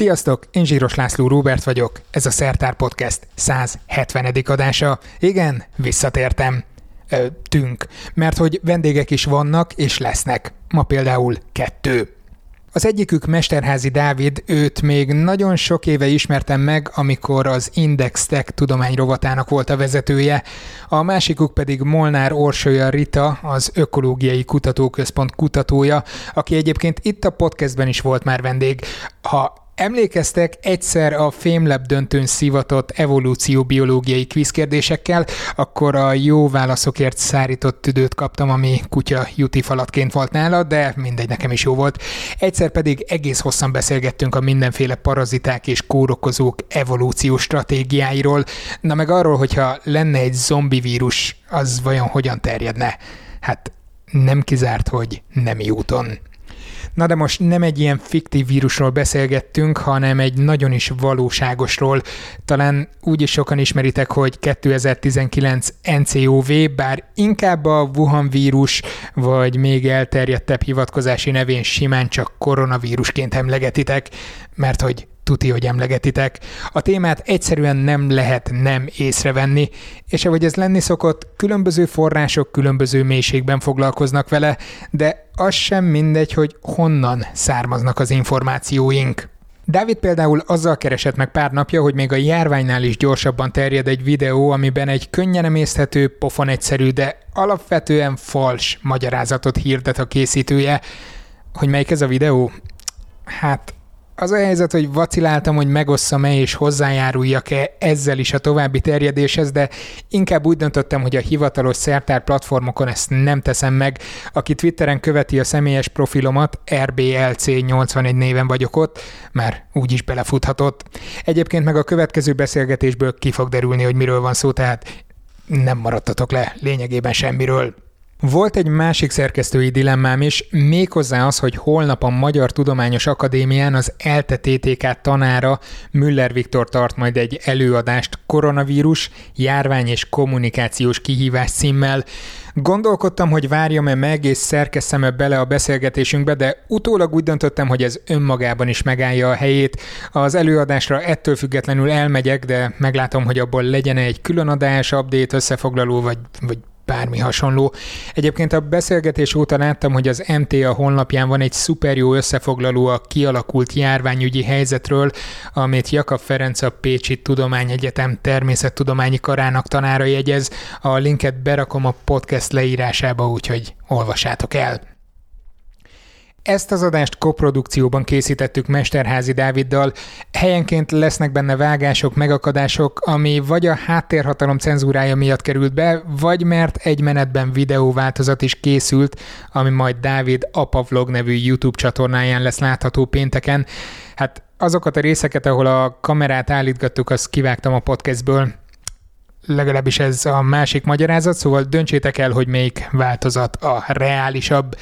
Sziasztok, én Zsíros László Róbert vagyok, ez a Szertár Podcast 170. adása. Igen, visszatértem. Ö, tünk, mert hogy vendégek is vannak és lesznek. Ma például kettő. Az egyikük Mesterházi Dávid, őt még nagyon sok éve ismertem meg, amikor az Index Tech tudomány rovatának volt a vezetője, a másikuk pedig Molnár Orsolya Rita, az Ökológiai Kutatóközpont kutatója, aki egyébként itt a podcastben is volt már vendég. Ha Emlékeztek egyszer a FameLab döntőn szivatott evolúcióbiológiai kvízkérdésekkel, akkor a jó válaszokért szárított tüdőt kaptam, ami kutya juti falatként volt nála, de mindegy, nekem is jó volt. Egyszer pedig egész hosszan beszélgettünk a mindenféle paraziták és kórokozók evolúció stratégiáiról, na meg arról, hogyha lenne egy zombi vírus, az vajon hogyan terjedne? Hát nem kizárt, hogy nem úton. Na de most nem egy ilyen fiktív vírusról beszélgettünk, hanem egy nagyon is valóságosról. Talán úgy is sokan ismeritek, hogy 2019 NCOV, bár inkább a Wuhan vírus, vagy még elterjedtebb hivatkozási nevén simán csak koronavírusként emlegetitek, mert hogy tuti, hogy emlegetitek. A témát egyszerűen nem lehet nem észrevenni, és ahogy ez lenni szokott, különböző források különböző mélységben foglalkoznak vele, de az sem mindegy, hogy honnan származnak az információink. Dávid például azzal keresett meg pár napja, hogy még a járványnál is gyorsabban terjed egy videó, amiben egy könnyen emészthető, pofon egyszerű, de alapvetően fals magyarázatot hirdet a készítője. Hogy melyik ez a videó? Hát az a helyzet, hogy vaciláltam, hogy megosszam-e és hozzájáruljak-e ezzel is a további terjedéshez, de inkább úgy döntöttem, hogy a hivatalos szertár platformokon ezt nem teszem meg. Aki Twitteren követi a személyes profilomat, RBLC81 néven vagyok ott, már úgy is belefuthatott. Egyébként meg a következő beszélgetésből ki fog derülni, hogy miről van szó, tehát nem maradtatok le lényegében semmiről. Volt egy másik szerkesztői dilemmám is, méghozzá az, hogy holnap a Magyar Tudományos Akadémián az ELTE TTK tanára Müller Viktor tart majd egy előadást koronavírus, járvány és kommunikációs kihívás címmel. Gondolkodtam, hogy várjam-e meg és szerkeszem-e bele a beszélgetésünkbe, de utólag úgy döntöttem, hogy ez önmagában is megállja a helyét. Az előadásra ettől függetlenül elmegyek, de meglátom, hogy abból legyen egy külön adás, update, összefoglaló vagy, vagy bármi hasonló. Egyébként a beszélgetés óta láttam, hogy az MTA honlapján van egy szuper jó összefoglaló a kialakult járványügyi helyzetről, amit Jakab Ferenc a Pécsi Tudományegyetem természettudományi karának tanára jegyez. A linket berakom a podcast leírásába, úgyhogy olvassátok el. Ezt az adást koprodukcióban készítettük Mesterházi Dáviddal. Helyenként lesznek benne vágások, megakadások, ami vagy a háttérhatalom cenzúrája miatt került be, vagy mert egy menetben videóváltozat is készült, ami majd Dávid Apavlog nevű YouTube csatornáján lesz látható pénteken. Hát azokat a részeket, ahol a kamerát állítgattuk, azt kivágtam a podcastből, legalábbis ez a másik magyarázat, szóval döntsétek el, hogy melyik változat a reálisabb.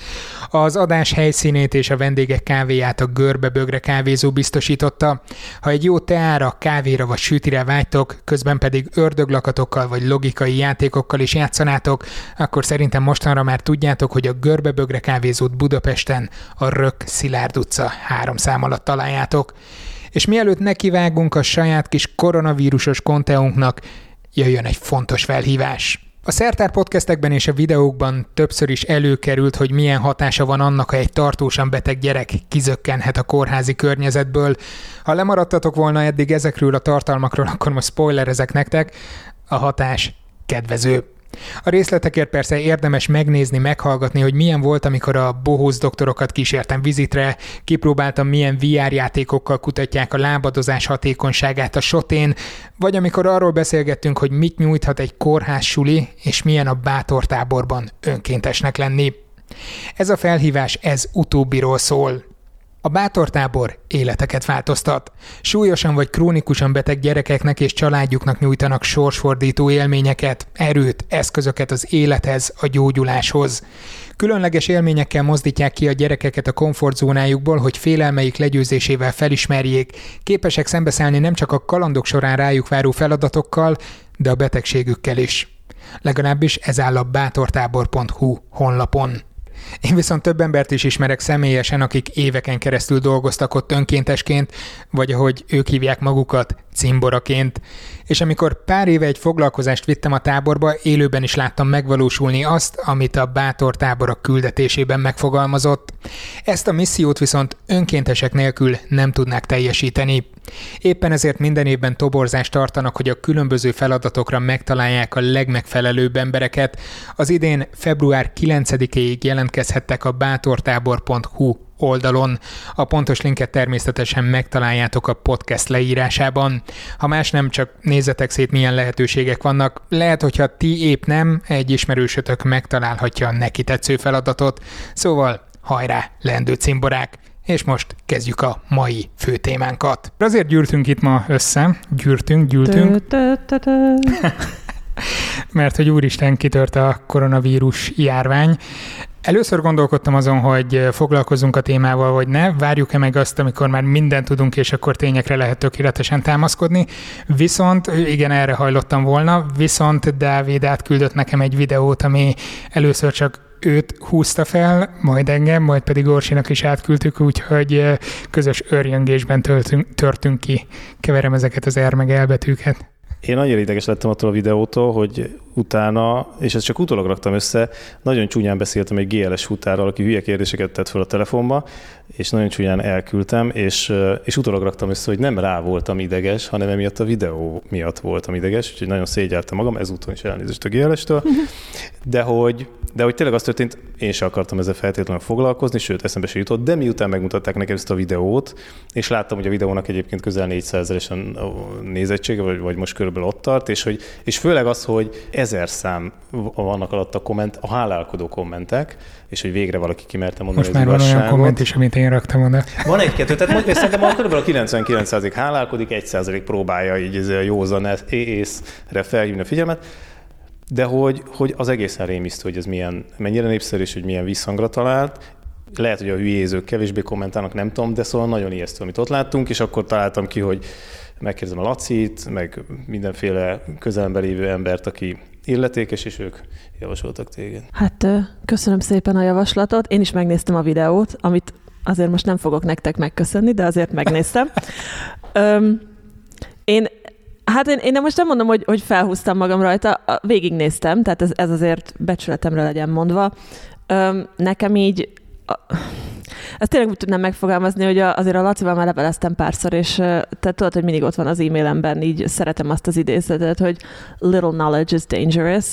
Az adás helyszínét és a vendégek kávéját a Görbe-bögre kávézó biztosította. Ha egy jó teára, kávéra vagy sütire vágytok, közben pedig ördöglakatokkal vagy logikai játékokkal is játszanátok, akkor szerintem mostanra már tudjátok, hogy a Görbe-bögre kávézót Budapesten a Rök Szilárd utca három szám alatt találjátok. És mielőtt nekivágunk a saját kis koronavírusos konteunknak, jöjjön egy fontos felhívás. A Szertár podcastekben és a videókban többször is előkerült, hogy milyen hatása van annak, ha egy tartósan beteg gyerek kizökkenhet a kórházi környezetből. Ha lemaradtatok volna eddig ezekről a tartalmakról, akkor most spoiler ezek nektek. A hatás kedvező. A részletekért persze érdemes megnézni, meghallgatni, hogy milyen volt, amikor a bohóz doktorokat kísértem vizitre, kipróbáltam, milyen VR játékokkal kutatják a lábadozás hatékonyságát a sotén, vagy amikor arról beszélgettünk, hogy mit nyújthat egy kórház suli, és milyen a bátortáborban önkéntesnek lenni. Ez a felhívás ez utóbbiról szól. A bátortábor életeket változtat. Súlyosan vagy krónikusan beteg gyerekeknek és családjuknak nyújtanak sorsfordító élményeket, erőt, eszközöket az élethez, a gyógyuláshoz. Különleges élményekkel mozdítják ki a gyerekeket a komfortzónájukból, hogy félelmeik legyőzésével felismerjék, képesek szembeszállni nem csak a kalandok során rájuk váró feladatokkal, de a betegségükkel is. Legalábbis ez áll a bátortábor.hu honlapon. Én viszont több embert is ismerek személyesen, akik éveken keresztül dolgoztak ott önkéntesként, vagy ahogy ők hívják magukat, cimboraként. És amikor pár éve egy foglalkozást vittem a táborba, élőben is láttam megvalósulni azt, amit a bátor táborak küldetésében megfogalmazott. Ezt a missziót viszont önkéntesek nélkül nem tudnák teljesíteni. Éppen ezért minden évben toborzást tartanak, hogy a különböző feladatokra megtalálják a legmegfelelőbb embereket. Az idén február 9-ig jelentkezhettek a bátortábor.hu oldalon. A pontos linket természetesen megtaláljátok a podcast leírásában. Ha más nem, csak nézzetek szét, milyen lehetőségek vannak. Lehet, hogyha ti épp nem, egy ismerősötök megtalálhatja a neki tetsző feladatot. Szóval hajrá, lendő cimborák! És most kezdjük a mai fő témánkat. Azért gyűrtünk itt ma össze, gyűrtünk, gyűltünk. mert hogy úristen kitört a koronavírus járvány. Először gondolkodtam azon, hogy foglalkozunk a témával, vagy ne, várjuk-e meg azt, amikor már mindent tudunk, és akkor tényekre lehet tökéletesen támaszkodni. Viszont, igen, erre hajlottam volna, viszont Dávid átküldött nekem egy videót, ami először csak őt húzta fel, majd engem, majd pedig Orsinak is átküldtük, úgyhogy közös örjöngésben töltünk, törtünk ki. Keverem ezeket az R meg elbetűket. Én annyira ideges lettem attól a videótól, hogy utána, és ezt csak utólag raktam össze, nagyon csúnyán beszéltem egy GLS futárral, aki hülye kérdéseket tett fel a telefonba, és nagyon csúnyán elküldtem, és, és utólag raktam össze, hogy nem rá voltam ideges, hanem emiatt a videó miatt voltam ideges, úgyhogy nagyon szégyeltem magam, ezúton is elnézést a GLS-től, de hogy, de hogy tényleg az történt, én sem akartam ezzel feltétlenül foglalkozni, sőt, eszembe se jutott, de miután megmutatták nekem ezt a videót, és láttam, hogy a videónak egyébként közel 400-esen nézettsége, vagy, vagy most körülbelül ott tart, és, hogy, és főleg az, hogy ezer szám vannak alatt a komment, a hálálkodó kommentek, és hogy végre valaki kimerte mondani Most már van olyan komment is, amit én raktam oda. Van egy-kettő, tehát mondjuk, szerintem a kb. a 99% hálálkodik, 1% próbálja így ez a józan észre felhívni a figyelmet, de hogy, hogy az egészen rémisztő, hogy ez milyen, mennyire népszerű, és hogy milyen visszhangra talált, lehet, hogy a hülyézők kevésbé kommentálnak, nem tudom, de szóval nagyon ijesztő, amit ott láttunk, és akkor találtam ki, hogy megkérdezem a Lacit, meg mindenféle közelemben lévő embert, aki illetékes, és ők javasoltak téged. Hát köszönöm szépen a javaslatot. Én is megnéztem a videót, amit azért most nem fogok nektek megköszönni, de azért megnéztem. Öm, én Hát én, én most nem mondom, hogy, hogy felhúztam magam rajta, végignéztem, tehát ez, ez azért becsületemre legyen mondva. Öm, nekem így ezt tényleg úgy tudnám megfogalmazni, hogy azért a Lacival már leveleztem párszor, és te tudod, hogy mindig ott van az e-mailemben, így szeretem azt az idézetet, hogy little knowledge is dangerous.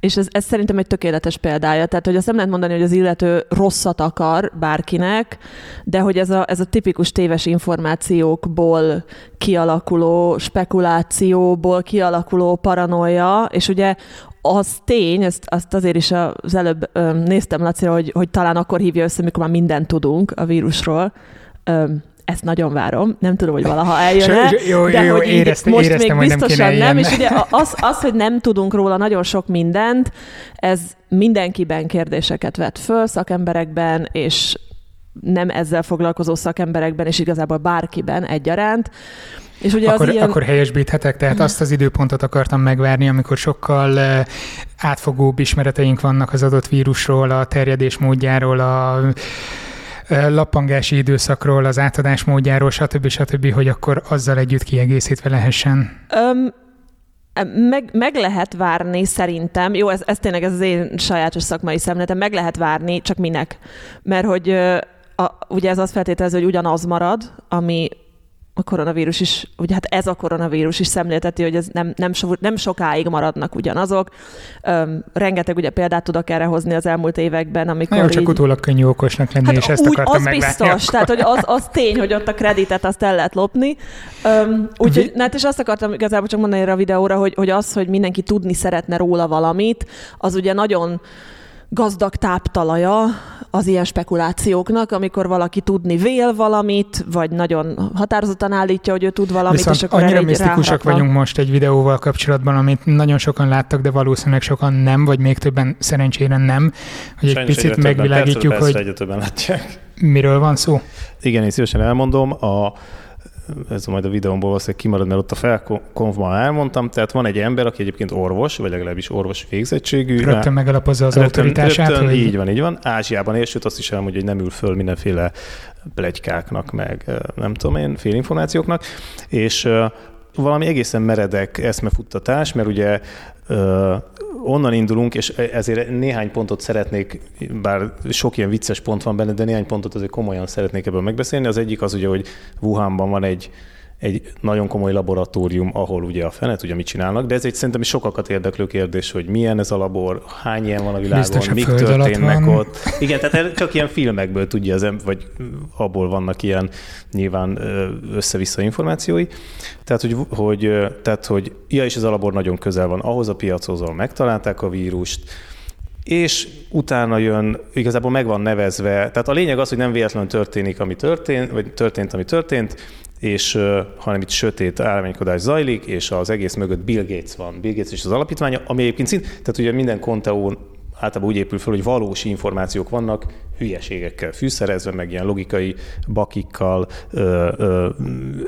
És ez, ez szerintem egy tökéletes példája. Tehát, hogy azt nem lehet mondani, hogy az illető rosszat akar bárkinek, de hogy ez a, ez a tipikus téves információkból kialakuló spekulációból kialakuló paranoia, és ugye az tény, ezt, azt azért is az előbb ö, néztem Lacira, hogy, hogy talán akkor hívja össze, mikor már mindent tudunk a vírusról. Ö, ezt nagyon várom, nem tudom, hogy valaha eljön jó, de jó, hogy éreztem, most éreztem, még biztosan nem, nem, és ugye az, az, hogy nem tudunk róla nagyon sok mindent, ez mindenkiben kérdéseket vet föl, szakemberekben, és nem ezzel foglalkozó szakemberekben, és igazából bárkiben egyaránt. És ugye akkor, az ilyen... akkor helyesbíthetek, tehát azt az időpontot akartam megvárni, amikor sokkal átfogóbb ismereteink vannak az adott vírusról, a terjedés módjáról, a lappangási időszakról, az átadás módjáról, stb. stb., hogy akkor azzal együtt kiegészítve lehessen. Um, meg, meg lehet várni szerintem, jó, ez, ez tényleg ez az én sajátos szakmai szemléletem, meg lehet várni, csak minek? Mert hogy a, ugye ez azt feltételező, hogy ugyanaz marad, ami a koronavírus is, ugye hát ez a koronavírus is szemlélteti, hogy ez nem, nem, so, nem sokáig maradnak ugyanazok. Öm, rengeteg ugye példát tudok erre hozni az elmúlt években, amikor Nagyon csak így... utólag könnyű okosnak lenni, hát és ezt úgy, akartam az biztos, akkor. tehát hogy az, az tény, hogy ott a kreditet azt el lehet lopni. úgyhogy, Vi... hát és azt akartam igazából csak mondani erre a videóra, hogy, hogy az, hogy mindenki tudni szeretne róla valamit, az ugye nagyon gazdag táptalaja az ilyen spekulációknak, amikor valaki tudni vél valamit, vagy nagyon határozottan állítja, hogy ő tud valamit, Viszont és akkor annyira misztikusak vagyunk most egy videóval kapcsolatban, amit nagyon sokan láttak, de valószínűleg sokan nem, vagy még többen szerencsére nem, hogy Sajnos egy picit megvilágítjuk, persze, hogy miről van szó. Igen, én szívesen elmondom. A ez majd a videómból valószínűleg kimarad, mert ott a felkonfban elmondtam, tehát van egy ember, aki egyébként orvos, vagy legalábbis orvos végzettségű. Rögtön megalapozza az rögtön, autoritását. Rögtön. Így van, így van. Ázsiában és sőt azt is elmondja, hogy nem ül föl mindenféle plegykáknak, meg nem tudom én, félinformációknak, és valami egészen meredek eszmefuttatás, mert ugye onnan indulunk, és ezért néhány pontot szeretnék, bár sok ilyen vicces pont van benne, de néhány pontot azért komolyan szeretnék ebből megbeszélni. Az egyik az ugye, hogy Wuhanban van egy egy nagyon komoly laboratórium, ahol ugye a fenet, ugye mit csinálnak, de ez egy szerintem sokakat érdeklő kérdés, hogy milyen ez a labor, hány ilyen van a világon, Biztos mik történnek van. ott. Igen, tehát csak ilyen filmekből tudja az ember, vagy abból vannak ilyen nyilván össze-vissza információi. Tehát, hogy, hogy, tehát, hogy ja, és ez a labor nagyon közel van ahhoz a piachoz, ahol megtalálták a vírust, és utána jön, igazából meg van nevezve, tehát a lényeg az, hogy nem véletlenül történik, ami történt, vagy történt, ami történt, és hanem itt sötét állványkodás zajlik, és az egész mögött Bill Gates van. Bill Gates és az alapítványa, ami egyébként szint, tehát ugye minden konteón általában úgy épül fel, hogy valós információk vannak, hülyeségekkel fűszerezve, meg ilyen logikai bakikkal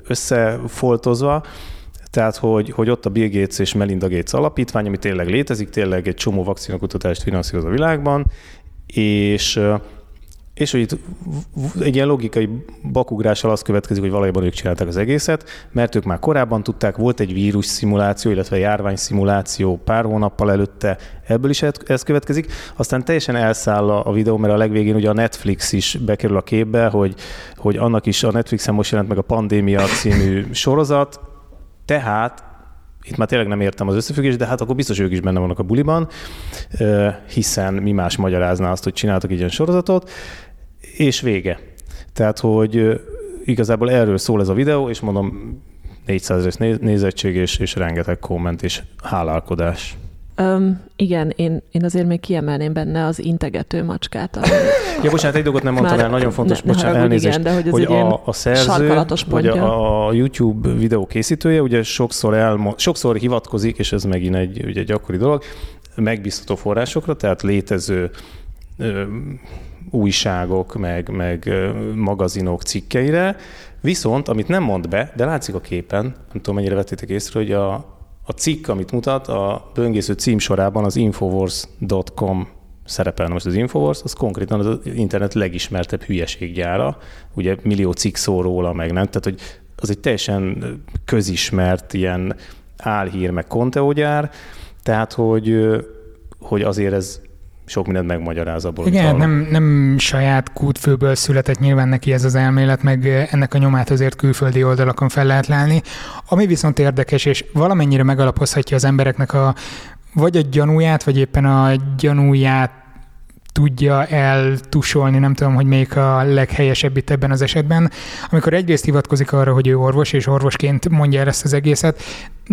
összefoltozva. Tehát, hogy, hogy ott a Bill Gates és Melinda Gates alapítvány, ami tényleg létezik, tényleg egy csomó vakcinakutatást finanszíroz a világban, és és hogy itt egy ilyen logikai bakugrással az következik, hogy valójában ők csinálták az egészet, mert ők már korábban tudták, volt egy vírus szimuláció, illetve járvány szimuláció pár hónappal előtte, ebből is ez következik. Aztán teljesen elszáll a videó, mert a legvégén ugye a Netflix is bekerül a képbe, hogy, hogy annak is a Netflixen most jelent meg a Pandémia című sorozat, tehát itt már tényleg nem értem az összefüggést, de hát akkor biztos ők is benne vannak a buliban, hiszen mi más magyarázná azt, hogy csináltak egy ilyen sorozatot, és vége. Tehát, hogy igazából erről szól ez a videó, és mondom, 400 nézettség és, és rengeteg komment és hálálkodás. Um, igen, én, én azért még kiemelném benne az integető macskát. Ami ja, bocsánat, egy dolgot nem mondtam el, nagyon fontos, ne, bocsánat, elnézést, igen, de hogy, ez hogy a, a szerző, vagy a, a YouTube videó készítője, ugye sokszor, elmo- sokszor hivatkozik, és ez megint egy ugye gyakori dolog, megbízható forrásokra, tehát létező újságok, meg, meg magazinok cikkeire, viszont, amit nem mond be, de látszik a képen, nem tudom mennyire vettétek észre, hogy a, a cikk, amit mutat, a böngésző címsorában az infowars.com szerepel. Most az Infowars, az konkrétan az internet legismertebb hülyeséggyára, ugye millió cikk szól róla, meg nem, tehát hogy az egy teljesen közismert ilyen álhír, meg konteógyár, tehát hogy, hogy azért ez sok mindent megmagyaráz abból. Igen, nem, nem saját kútfőből született nyilván neki ez az elmélet, meg ennek a nyomát azért külföldi oldalakon fel lehet lelni. Ami viszont érdekes, és valamennyire megalapozhatja az embereknek a vagy a gyanúját, vagy éppen a gyanúját tudja eltusolni, nem tudom, hogy melyik a leghelyesebb itt ebben az esetben, amikor egyrészt hivatkozik arra, hogy ő orvos, és orvosként mondja el ezt az egészet,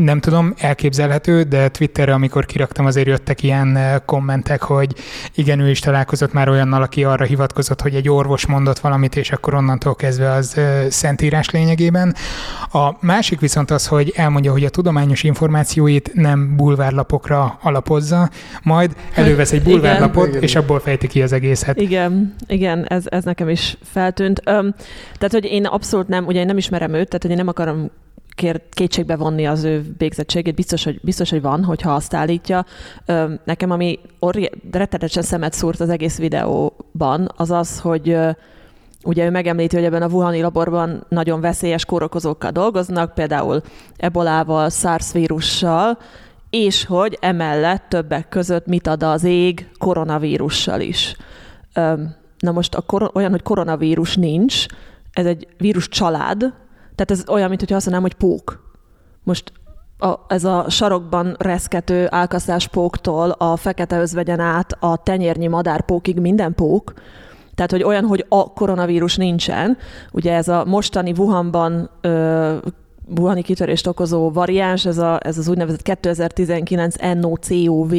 nem tudom, elképzelhető, de Twitterre, amikor kiraktam, azért jöttek ilyen eh, kommentek, hogy igen, ő is találkozott már olyannal, aki arra hivatkozott, hogy egy orvos mondott valamit, és akkor onnantól kezdve az eh, szentírás lényegében. A másik viszont az, hogy elmondja, hogy a tudományos információit nem bulvárlapokra alapozza, majd elővesz egy bulvárlapot, igen. és abból fejti ki az egészet. Igen, igen, ez, ez nekem is feltűnt. Um, tehát, hogy én abszolút nem, ugye én nem ismerem őt, tehát hogy én nem akarom kétségbe vonni az ő végzettségét, biztos, hogy, biztos, hogy van, hogyha azt állítja. Nekem, ami orri, rettenetesen szemet szúrt az egész videóban, az az, hogy Ugye ő megemlíti, hogy ebben a Wuhani laborban nagyon veszélyes kórokozókkal dolgoznak, például ebolával, SARS vírussal, és hogy emellett többek között mit ad az ég koronavírussal is. Na most a kor- olyan, hogy koronavírus nincs, ez egy vírus család, tehát ez olyan, mintha azt mondanám, hogy pók. Most a, ez a sarokban reszkető álkaszás póktól a fekete özvegyen át a tenyérnyi madárpókig minden pók. Tehát, hogy olyan, hogy a koronavírus nincsen. Ugye ez a mostani Wuhanban ö, Wuhani kitörést okozó variáns, ez, a, ez az úgynevezett 2019 NOCOV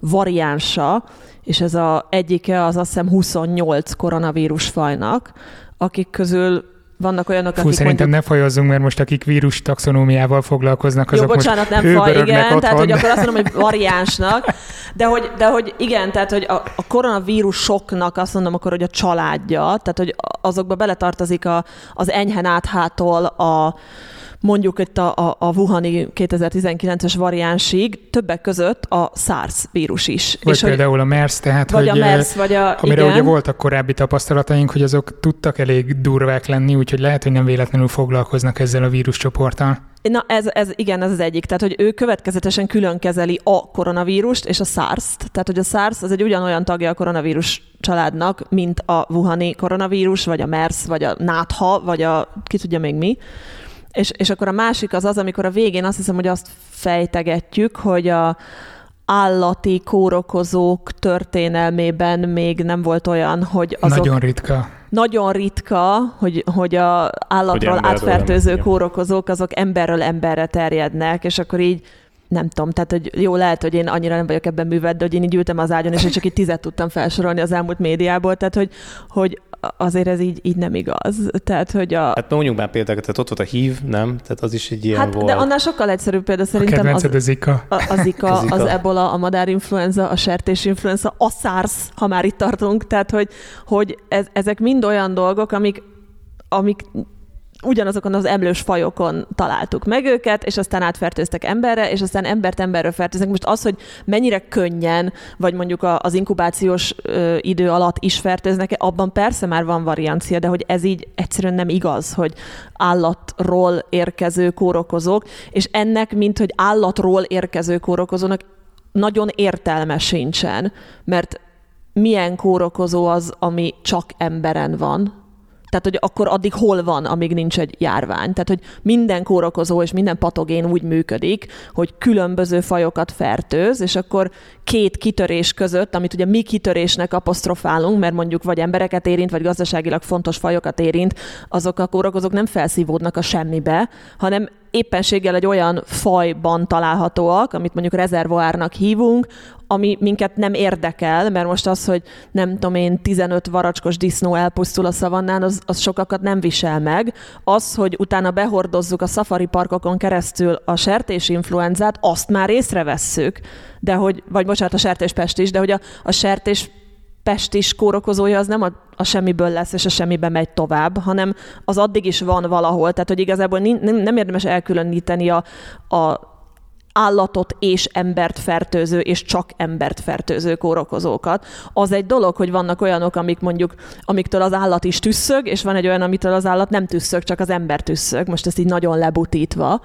variánsa, és ez a egyike az azt hiszem 28 koronavírus fajnak, akik közül vannak olyanok, Fú, akik szerintem mondjuk... ne fajozzunk, mert most akik vírus taxonómiával foglalkoznak, azok Jó, bocsánat, most nem faj, igen, hőbörögnek tehát hogy otthon. akkor azt mondom, hogy variánsnak, de hogy, de hogy igen, tehát hogy a, a koronavírusoknak azt mondom akkor, hogy a családja, tehát hogy azokba beletartozik a, az enyhen áthától a mondjuk itt a, a, a Wuhani 2019-es variánsig, többek között a SARS vírus is. Vagy és hogy, például a MERS, tehát vagy hogy, a MERS, vagy a... amire igen. ugye voltak korábbi tapasztalataink, hogy azok tudtak elég durvák lenni, úgyhogy lehet, hogy nem véletlenül foglalkoznak ezzel a víruscsoporttal. Na ez, ez igen, ez az egyik. Tehát, hogy ő következetesen külön kezeli a koronavírust és a SARS-t. Tehát, hogy a SARS az egy ugyanolyan tagja a koronavírus családnak, mint a Wuhani koronavírus, vagy a MERS, vagy a nátha, vagy a ki tudja még mi. És, és akkor a másik az az, amikor a végén azt hiszem, hogy azt fejtegetjük, hogy a állati kórokozók történelmében még nem volt olyan, hogy azok Nagyon ritka. nagyon ritka, hogy, hogy a állatról emberről átfertőző kórokozók, azok emberről emberre terjednek, és akkor így nem tudom, tehát hogy jó, lehet, hogy én annyira nem vagyok ebben művelt, de hogy én így ültem az ágyon, és én csak így tizet tudtam felsorolni az elmúlt médiából, tehát hogy, hogy azért ez így, így nem igaz. Tehát, hogy a... Hát mondjuk már például, tehát ott volt a hív, nem? Tehát az is egy ilyen Hát, volt. de annál sokkal egyszerűbb például A szerintem az, kedvenced a Zika. a, a Zika, A Zika. az ebola, a madárinfluenza, a sertésinfluenza, a SARS, ha már itt tartunk, tehát hogy, hogy ez, ezek mind olyan dolgok, amik, amik ugyanazokon az emlős fajokon találtuk meg őket, és aztán átfertőztek emberre, és aztán embert emberről fertőznek. Most az, hogy mennyire könnyen, vagy mondjuk az inkubációs idő alatt is fertőznek, abban persze már van variancia, de hogy ez így egyszerűen nem igaz, hogy állatról érkező kórokozók, és ennek, mint hogy állatról érkező kórokozónak nagyon értelme sincsen, mert milyen kórokozó az, ami csak emberen van, tehát, hogy akkor addig hol van, amíg nincs egy járvány. Tehát, hogy minden kórokozó és minden patogén úgy működik, hogy különböző fajokat fertőz, és akkor két kitörés között, amit ugye mi kitörésnek apostrofálunk, mert mondjuk vagy embereket érint, vagy gazdaságilag fontos fajokat érint, azok a kórokozók nem felszívódnak a semmibe, hanem éppenséggel egy olyan fajban találhatóak, amit mondjuk rezervoárnak hívunk, ami minket nem érdekel, mert most az, hogy nem tudom én, 15 varacskos disznó elpusztul a szavannán, az, az sokakat nem visel meg. Az, hogy utána behordozzuk a safari parkokon keresztül a sertésinfluenzát, azt már észrevesszük, de hogy, vagy bocsánat, a sertéspest is, de hogy a, a sertés pestis kórokozója az nem a, a semmiből lesz, és a semmibe megy tovább, hanem az addig is van valahol. Tehát, hogy igazából nem, nem érdemes elkülöníteni a, a állatot és embert fertőző, és csak embert fertőző kórokozókat. Az egy dolog, hogy vannak olyanok, amik mondjuk, amiktől az állat is tüsszög, és van egy olyan, amitől az állat nem tüsszög, csak az ember tüsszög. Most ezt így nagyon lebutítva,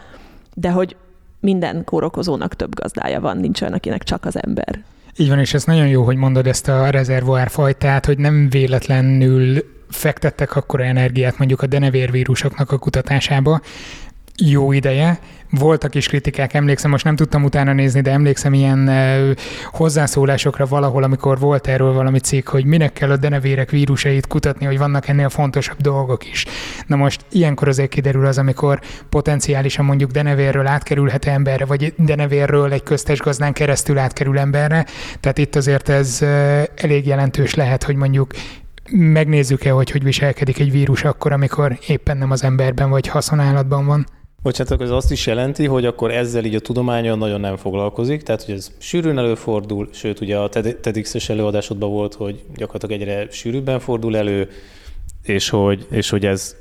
de hogy minden kórokozónak több gazdája van, nincs olyan, akinek csak az ember. Így van, és ez nagyon jó, hogy mondod ezt a rezervoár fajtát, hogy nem véletlenül fektettek akkora energiát mondjuk a denevérvírusoknak a kutatásába, jó ideje. Voltak is kritikák, emlékszem, most nem tudtam utána nézni, de emlékszem ilyen hozzászólásokra valahol, amikor volt erről valami cikk, hogy minek kell a denevérek vírusait kutatni, hogy vannak ennél fontosabb dolgok is. Na most ilyenkor azért kiderül az, amikor potenciálisan mondjuk denevérről átkerülhet emberre, vagy denevérről egy köztes gazdán keresztül átkerül emberre. Tehát itt azért ez elég jelentős lehet, hogy mondjuk megnézzük-e, hogy hogy viselkedik egy vírus akkor, amikor éppen nem az emberben vagy haszonállatban van. Bocsánat, ez azt is jelenti, hogy akkor ezzel így a tudományon nagyon nem foglalkozik, tehát hogy ez sűrűn előfordul, sőt ugye a TED- TEDx-es előadásodban volt, hogy gyakorlatilag egyre sűrűbben fordul elő, és hogy, és hogy ez,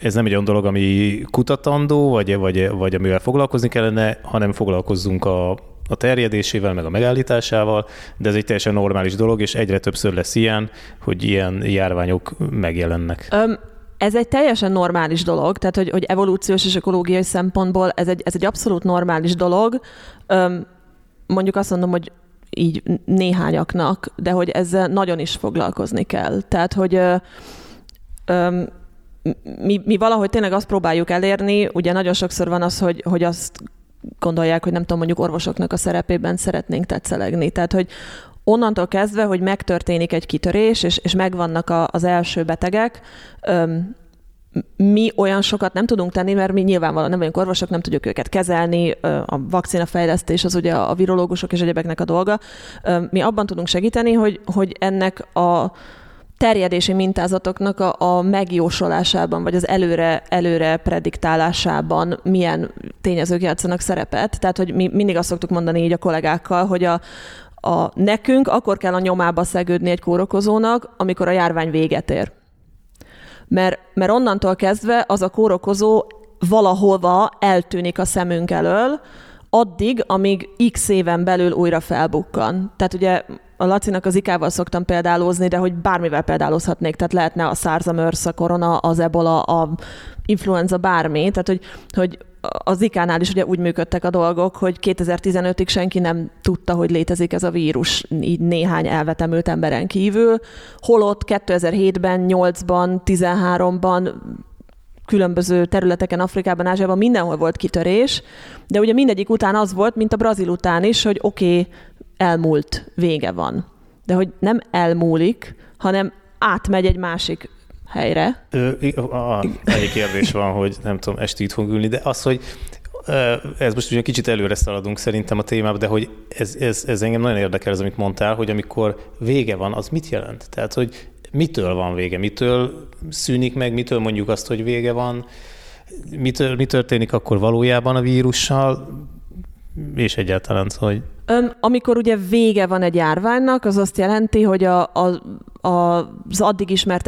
ez nem egy olyan dolog, ami kutatandó, vagy, vagy, vagy amivel foglalkozni kellene, hanem foglalkozzunk a, a terjedésével, meg a megállításával, de ez egy teljesen normális dolog, és egyre többször lesz ilyen, hogy ilyen járványok megjelennek. Öm, ez egy teljesen normális dolog, tehát hogy, hogy evolúciós és ökológiai szempontból ez egy, ez egy abszolút normális dolog. Öm, mondjuk azt mondom, hogy így néhányaknak, de hogy ezzel nagyon is foglalkozni kell. Tehát, hogy öm, mi, mi valahogy tényleg azt próbáljuk elérni, ugye nagyon sokszor van az, hogy, hogy azt gondolják, hogy nem tudom, mondjuk orvosoknak a szerepében szeretnénk tetszelegni. Tehát, hogy onnantól kezdve, hogy megtörténik egy kitörés, és, és megvannak a, az első betegek, öm, mi olyan sokat nem tudunk tenni, mert mi nyilvánvalóan nem vagyunk orvosok, nem tudjuk őket kezelni, a vakcinafejlesztés az ugye a virológusok és egyebeknek a dolga. Mi abban tudunk segíteni, hogy, hogy ennek a terjedési mintázatoknak a, a megjósolásában, vagy az előre, előre prediktálásában milyen tényezők játszanak szerepet. Tehát, hogy mi mindig azt szoktuk mondani így a kollégákkal, hogy a, a nekünk akkor kell a nyomába szegődni egy kórokozónak, amikor a járvány véget ér. Mert, mert onnantól kezdve az a kórokozó valahova eltűnik a szemünk elől, addig, amíg x éven belül újra felbukkan. Tehát ugye a Lacinak az ikával szoktam példálózni, de hogy bármivel példálozhatnék, tehát lehetne a SARS, a MERS, a korona, az ebola, a influenza, bármi. Tehát, hogy, hogy az ikánál is ugye úgy működtek a dolgok, hogy 2015-ig senki nem tudta, hogy létezik ez a vírus, így néhány elvetemült emberen kívül. Holott 2007-ben, 8-ban, 13-ban különböző területeken, Afrikában, Ázsiában mindenhol volt kitörés, de ugye mindegyik után az volt, mint a brazil után is, hogy oké, okay, elmúlt, vége van. De hogy nem elmúlik, hanem átmegy egy másik helyre. Ö, a, egy kérdés van, hogy nem tudom, este itt fogunk ülni, de az, hogy ez most ugye kicsit előre szaladunk szerintem a témába, de hogy ez, ez, ez engem nagyon érdekel, ez, amit mondtál, hogy amikor vége van, az mit jelent? Tehát, hogy mitől van vége, mitől szűnik meg, mitől mondjuk azt, hogy vége van, mitől, mi történik akkor valójában a vírussal, és egyáltalán, hogy... Amikor ugye vége van egy járványnak, az azt jelenti, hogy a, a, a, az addig ismert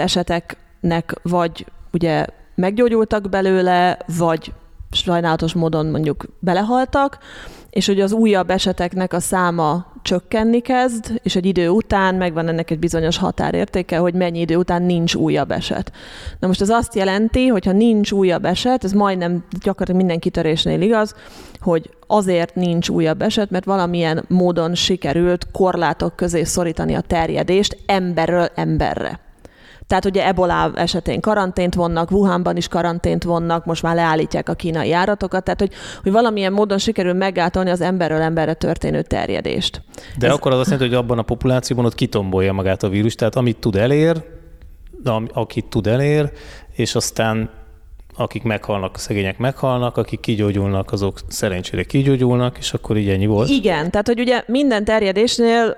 eseteknek vagy ugye meggyógyultak belőle, vagy sajnálatos módon mondjuk belehaltak, és hogy az újabb eseteknek a száma csökkenni kezd, és egy idő után megvan ennek egy bizonyos határértéke, hogy mennyi idő után nincs újabb eset. Na most ez azt jelenti, hogy ha nincs újabb eset, ez majdnem gyakorlatilag minden kitörésnél igaz, hogy azért nincs újabb eset, mert valamilyen módon sikerült korlátok közé szorítani a terjedést emberről emberre. Tehát ugye ebola esetén karantént vonnak, Wuhanban is karantént vonnak, most már leállítják a kínai járatokat, tehát hogy, hogy valamilyen módon sikerül meggátolni az emberről emberre történő terjedést. De Ez... akkor az azt jelenti, hogy abban a populációban ott kitombolja magát a vírus, tehát amit tud elér, akit tud elér, és aztán akik meghalnak, szegények meghalnak, akik kigyógyulnak, azok szerencsére kigyógyulnak, és akkor így ennyi volt. Igen, tehát hogy ugye minden terjedésnél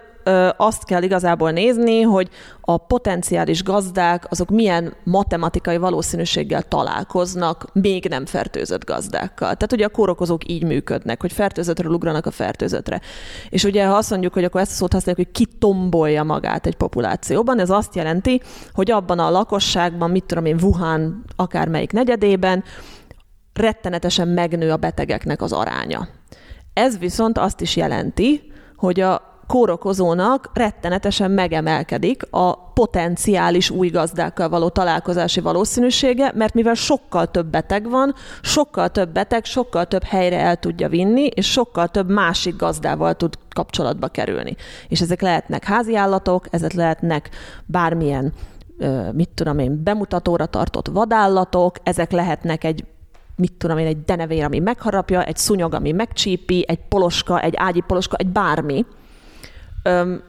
azt kell igazából nézni, hogy a potenciális gazdák azok milyen matematikai valószínűséggel találkoznak még nem fertőzött gazdákkal. Tehát ugye a kórokozók így működnek, hogy fertőzöttről ugranak a fertőzöttre. És ugye ha azt mondjuk, hogy akkor ezt a szót használjuk, hogy kitombolja magát egy populációban, ez azt jelenti, hogy abban a lakosságban, mit tudom én, Wuhan akármelyik negyedében, rettenetesen megnő a betegeknek az aránya. Ez viszont azt is jelenti, hogy a kórokozónak rettenetesen megemelkedik a potenciális új gazdákkal való találkozási valószínűsége, mert mivel sokkal több beteg van, sokkal több beteg sokkal több helyre el tudja vinni, és sokkal több másik gazdával tud kapcsolatba kerülni. És ezek lehetnek házi állatok, ezek lehetnek bármilyen mit tudom én, bemutatóra tartott vadállatok, ezek lehetnek egy mit tudom én, egy denevér, ami megharapja, egy szúnyog, ami megcsípi, egy poloska, egy ágyi poloska, egy bármi. Öm,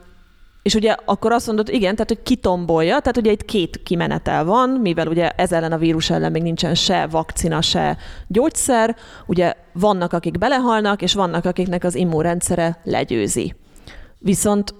és ugye akkor azt mondod, igen, tehát hogy kitombolja, tehát ugye itt két kimenetel van, mivel ugye ez ellen a vírus ellen még nincsen se vakcina, se gyógyszer, ugye vannak, akik belehalnak, és vannak, akiknek az immunrendszere legyőzi. Viszont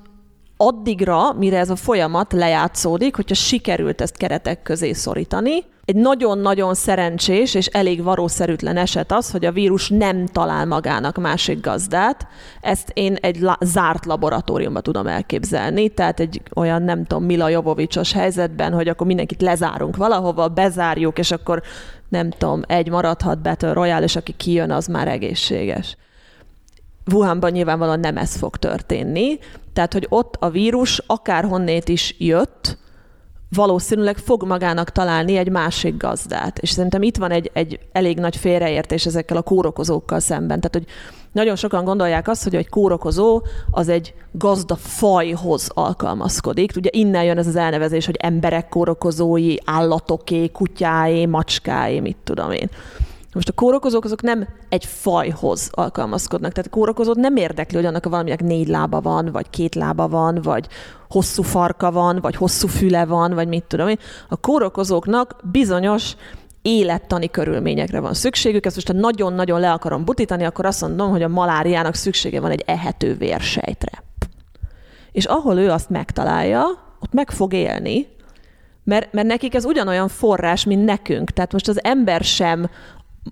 addigra, mire ez a folyamat lejátszódik, hogyha sikerült ezt keretek közé szorítani, egy nagyon-nagyon szerencsés és elég valószerűtlen eset az, hogy a vírus nem talál magának másik gazdát. Ezt én egy la- zárt laboratóriumban tudom elképzelni, tehát egy olyan, nem tudom, Mila Jovovicsos helyzetben, hogy akkor mindenkit lezárunk valahova, bezárjuk, és akkor nem tudom, egy maradhat Battle Royale, és aki kijön, az már egészséges. Wuhanban nyilvánvalóan nem ez fog történni, tehát hogy ott a vírus akárhonnét is jött, valószínűleg fog magának találni egy másik gazdát. És szerintem itt van egy, egy elég nagy félreértés ezekkel a kórokozókkal szemben. Tehát, hogy nagyon sokan gondolják azt, hogy egy kórokozó az egy gazda fajhoz alkalmazkodik. Ugye innen jön ez az elnevezés, hogy emberek kórokozói, állatoké, kutyáé, macskáé, mit tudom én. Most a kórokozók azok nem egy fajhoz alkalmazkodnak. Tehát a kórokozót nem érdekli, hogy annak a valaminek négy lába van, vagy két lába van, vagy hosszú farka van, vagy hosszú füle van, vagy mit tudom én. A kórokozóknak bizonyos élettani körülményekre van szükségük. Ezt most ha nagyon-nagyon le akarom butítani, akkor azt mondom, hogy a maláriának szüksége van egy ehető vérsejtre. És ahol ő azt megtalálja, ott meg fog élni, Mert, mert nekik ez ugyanolyan forrás, mint nekünk. Tehát most az ember sem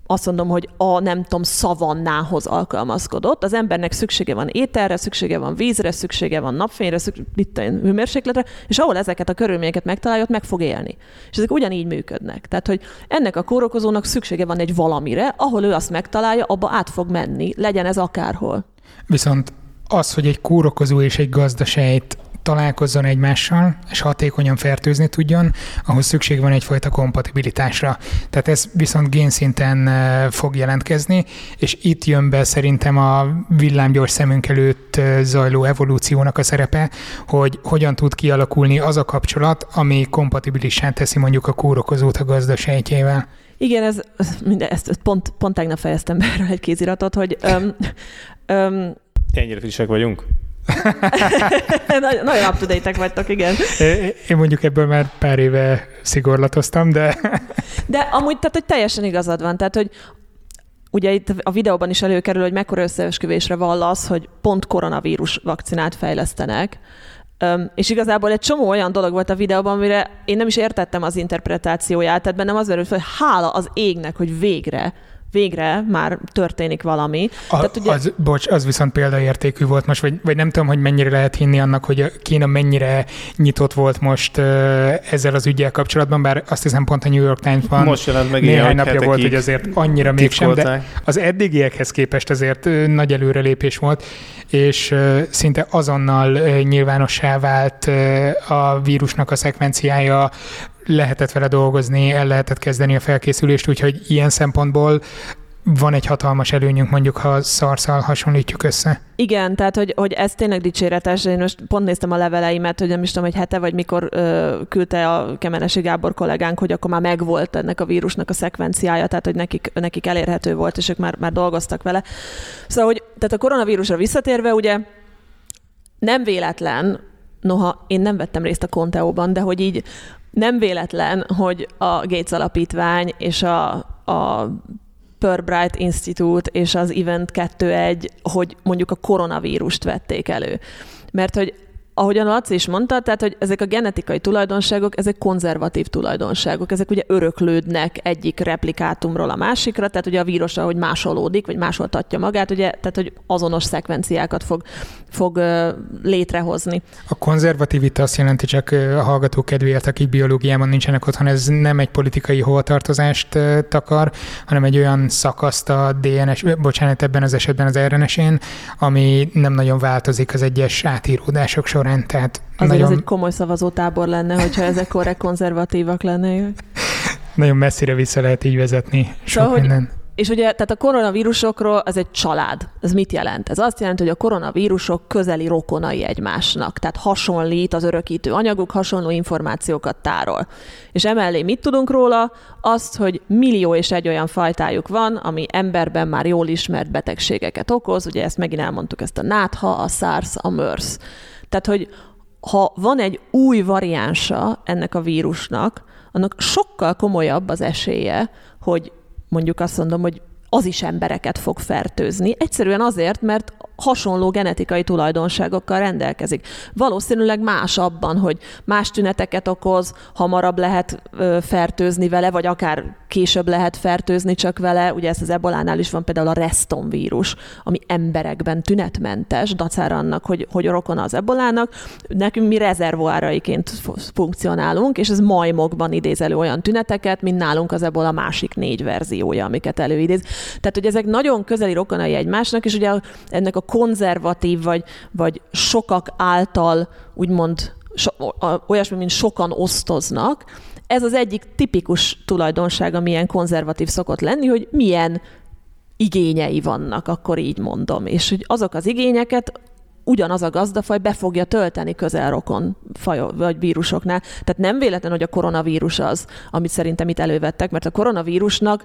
azt mondom, hogy a nem tudom, szavannához alkalmazkodott. Az embernek szüksége van ételre, szüksége van vízre, szüksége van napfényre, szüksége, hőmérsékletre, és ahol ezeket a körülményeket megtalálja, ott meg fog élni. És ezek ugyanígy működnek. Tehát, hogy ennek a kórokozónak szüksége van egy valamire, ahol ő azt megtalálja, abba át fog menni, legyen ez akárhol. Viszont az, hogy egy kórokozó és egy gazdasejt találkozzon egymással, és hatékonyan fertőzni tudjon, ahhoz szükség van egyfajta kompatibilitásra. Tehát ez viszont génszinten fog jelentkezni, és itt jön be szerintem a villámgyors szemünk előtt zajló evolúciónak a szerepe, hogy hogyan tud kialakulni az a kapcsolat, ami kompatibilissá teszi mondjuk a kórokozót a gazdasejtjével. Igen, ez, minden, ezt pont, pont tegnap fejeztem be erről egy kéziratot, hogy um, um, Ennyire frissek vagyunk? nagyon, nagyon up to vagytok, igen. Én mondjuk ebből már pár éve szigorlatoztam, de... de amúgy, tehát, hogy teljesen igazad van. Tehát, hogy ugye itt a videóban is előkerül, hogy mekkora összeesküvésre vallasz, hogy pont koronavírus vakcinát fejlesztenek, Um, és igazából egy csomó olyan dolog volt a videóban, amire én nem is értettem az interpretációját, tehát bennem az merült hogy hála az égnek, hogy végre végre már történik valami. A, Tehát, ugye... az, bocs, az viszont példaértékű volt most, vagy, vagy nem tudom, hogy mennyire lehet hinni annak, hogy a Kína mennyire nyitott volt most uh, ezzel az ügyel kapcsolatban, bár azt hiszem pont a New York Times-ban most jelent meg néhány ilyen, napja volt, hogy azért annyira mégsem, de az eddigiekhez képest azért uh, nagy előrelépés volt, és uh, szinte azonnal uh, nyilvánossá vált uh, a vírusnak a szekvenciája, lehetett vele dolgozni, el lehetett kezdeni a felkészülést, úgyhogy ilyen szempontból van egy hatalmas előnyünk mondjuk, ha szarszal hasonlítjuk össze. Igen, tehát hogy, hogy ez tényleg dicséretes. Én most pont néztem a leveleimet, hogy nem is tudom, hogy hete vagy mikor ö, küldte a Kemenesi Gábor kollégánk, hogy akkor már megvolt ennek a vírusnak a szekvenciája, tehát hogy nekik, nekik elérhető volt, és ők már, már dolgoztak vele. Szóval, hogy tehát a koronavírusra visszatérve, ugye nem véletlen, noha én nem vettem részt a Conteóban, de hogy így nem véletlen, hogy a Gates Alapítvány és a, a Purbright Institute és az Event 2.1, hogy mondjuk a koronavírust vették elő. Mert hogy ahogyan Laci is mondta, tehát, hogy ezek a genetikai tulajdonságok, ezek konzervatív tulajdonságok, ezek ugye öröklődnek egyik replikátumról a másikra, tehát ugye a vírus, ahogy másolódik, vagy másoltatja magát, ugye, tehát hogy azonos szekvenciákat fog, fog létrehozni. A konzervativita azt jelenti csak a hallgató kedvéért, akik biológiában nincsenek otthon, ez nem egy politikai hovatartozást takar, hanem egy olyan szakaszt a DNS, bocsánat, ebben az esetben az RNS-én, ami nem nagyon változik az egyes átíródások során során. Tehát Azért nagyon... ez egy komoly szavazótábor lenne, hogyha ezek korrekt konzervatívak lennének. nagyon messzire vissza lehet így vezetni sok szóval, minden. És ugye, tehát a koronavírusokról ez egy család. Ez mit jelent? Ez azt jelenti, hogy a koronavírusok közeli rokonai egymásnak. Tehát hasonlít az örökítő anyaguk, hasonló információkat tárol. És emellé mit tudunk róla? Azt, hogy millió és egy olyan fajtájuk van, ami emberben már jól ismert betegségeket okoz. Ugye ezt megint elmondtuk, ezt a nátha, a SARS, a MERS. Tehát, hogy ha van egy új variánsa ennek a vírusnak, annak sokkal komolyabb az esélye, hogy mondjuk azt mondom, hogy az is embereket fog fertőzni. Egyszerűen azért, mert hasonló genetikai tulajdonságokkal rendelkezik. Valószínűleg más abban, hogy más tüneteket okoz, hamarabb lehet fertőzni vele, vagy akár később lehet fertőzni csak vele. Ugye ez az ebolánál is van például a Reston vírus, ami emberekben tünetmentes, dacára annak, hogy, hogy rokona az ebolának. Nekünk mi rezervoáraiként funkcionálunk, és ez majmokban idéz elő olyan tüneteket, mint nálunk az ebola másik négy verziója, amiket előidéz. Tehát, hogy ezek nagyon közeli rokonai egymásnak, és ugye ennek a konzervatív, vagy, vagy sokak által úgymond so, olyasmi, mint sokan osztoznak, ez az egyik tipikus tulajdonság, ami ilyen konzervatív szokott lenni, hogy milyen igényei vannak, akkor így mondom. És hogy azok az igényeket ugyanaz a gazdafaj be fogja tölteni közelrokon faj, vagy vírusoknál. Tehát nem véletlen, hogy a koronavírus az, amit szerintem itt elővettek, mert a koronavírusnak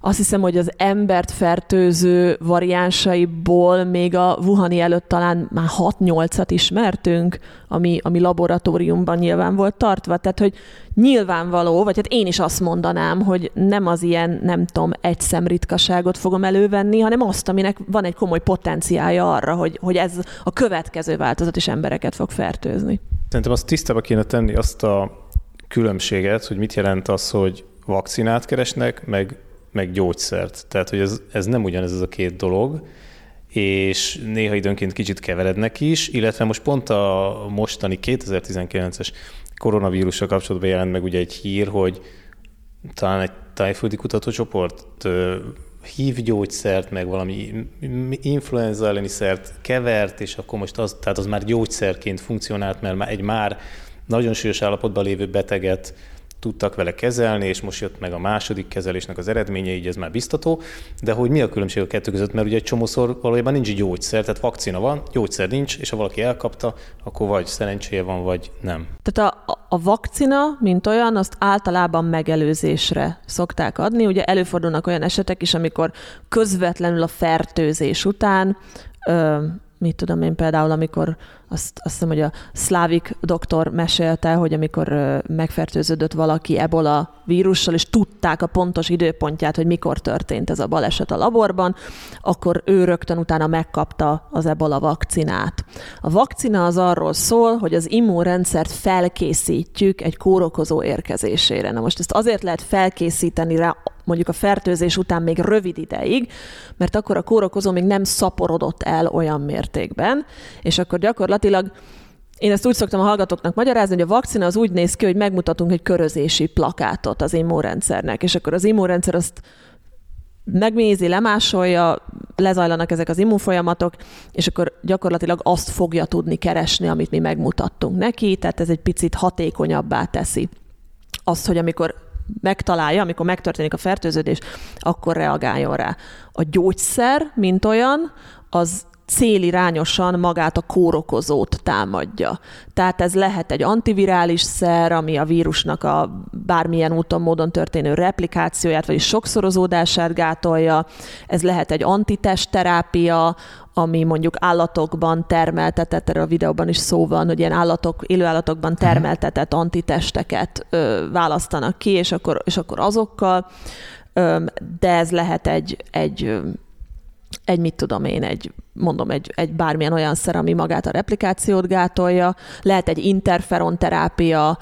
azt hiszem, hogy az embert fertőző variánsaiból még a Wuhani előtt talán már 6-8-at ismertünk, ami, ami laboratóriumban nyilván volt tartva. Tehát, hogy nyilvánvaló, vagy hát én is azt mondanám, hogy nem az ilyen, nem tudom, egy szemritkaságot fogom elővenni, hanem azt, aminek van egy komoly potenciája arra, hogy, hogy ez a következő változat is embereket fog fertőzni. Szerintem azt tisztába kéne tenni azt a különbséget, hogy mit jelent az, hogy vakcinát keresnek, meg, meg gyógyszert. Tehát, hogy ez, ez nem ugyanez ez a két dolog, és néha időnként kicsit keverednek is, illetve most pont a mostani 2019-es koronavírusra kapcsolatban jelent meg ugye egy hír, hogy talán egy tájföldi kutatócsoport hívgyógyszert, meg valami influenza elleni szert kevert, és akkor most az, tehát az már gyógyszerként funkcionált, mert egy már nagyon súlyos állapotban lévő beteget tudtak vele kezelni, és most jött meg a második kezelésnek az eredménye, így ez már biztató. De hogy mi a különbség a kettő között? Mert ugye egy csomószor valójában nincs gyógyszer, tehát vakcina van, gyógyszer nincs, és ha valaki elkapta, akkor vagy szerencséje van, vagy nem. Tehát a, a vakcina, mint olyan, azt általában megelőzésre szokták adni. Ugye előfordulnak olyan esetek is, amikor közvetlenül a fertőzés után mit tudom én például, amikor azt, azt hiszem, hogy a szlávik doktor mesélte, hogy amikor megfertőződött valaki ebola vírussal, és tudták a pontos időpontját, hogy mikor történt ez a baleset a laborban, akkor ő rögtön utána megkapta az ebola vakcinát. A vakcina az arról szól, hogy az immunrendszert felkészítjük egy kórokozó érkezésére. Na most ezt azért lehet felkészíteni rá mondjuk a fertőzés után még rövid ideig, mert akkor a kórokozó még nem szaporodott el olyan mértékben, és akkor gyakorlatilag én ezt úgy szoktam a hallgatóknak magyarázni, hogy a vakcina az úgy néz ki, hogy megmutatunk egy körözési plakátot az immunrendszernek, és akkor az immunrendszer azt megmézi, lemásolja, lezajlanak ezek az immunfolyamatok, és akkor gyakorlatilag azt fogja tudni keresni, amit mi megmutattunk neki, tehát ez egy picit hatékonyabbá teszi azt, hogy amikor megtalálja, amikor megtörténik a fertőződés, akkor reagáljon rá. A gyógyszer, mint olyan, az célirányosan magát a kórokozót támadja. Tehát ez lehet egy antivirális szer, ami a vírusnak a bármilyen úton, módon történő replikációját, vagy sokszorozódását gátolja. Ez lehet egy antitestterápia, ami mondjuk állatokban termeltetett, erről a videóban is szó van, hogy ilyen állatok, élőállatokban mhm. termeltetett antitesteket ö, választanak ki, és akkor, és akkor azokkal, ö, de ez lehet egy, egy egy, mit tudom én, egy, mondom, egy, egy bármilyen olyan szer, ami magát a replikációt gátolja, lehet egy interferon terápia,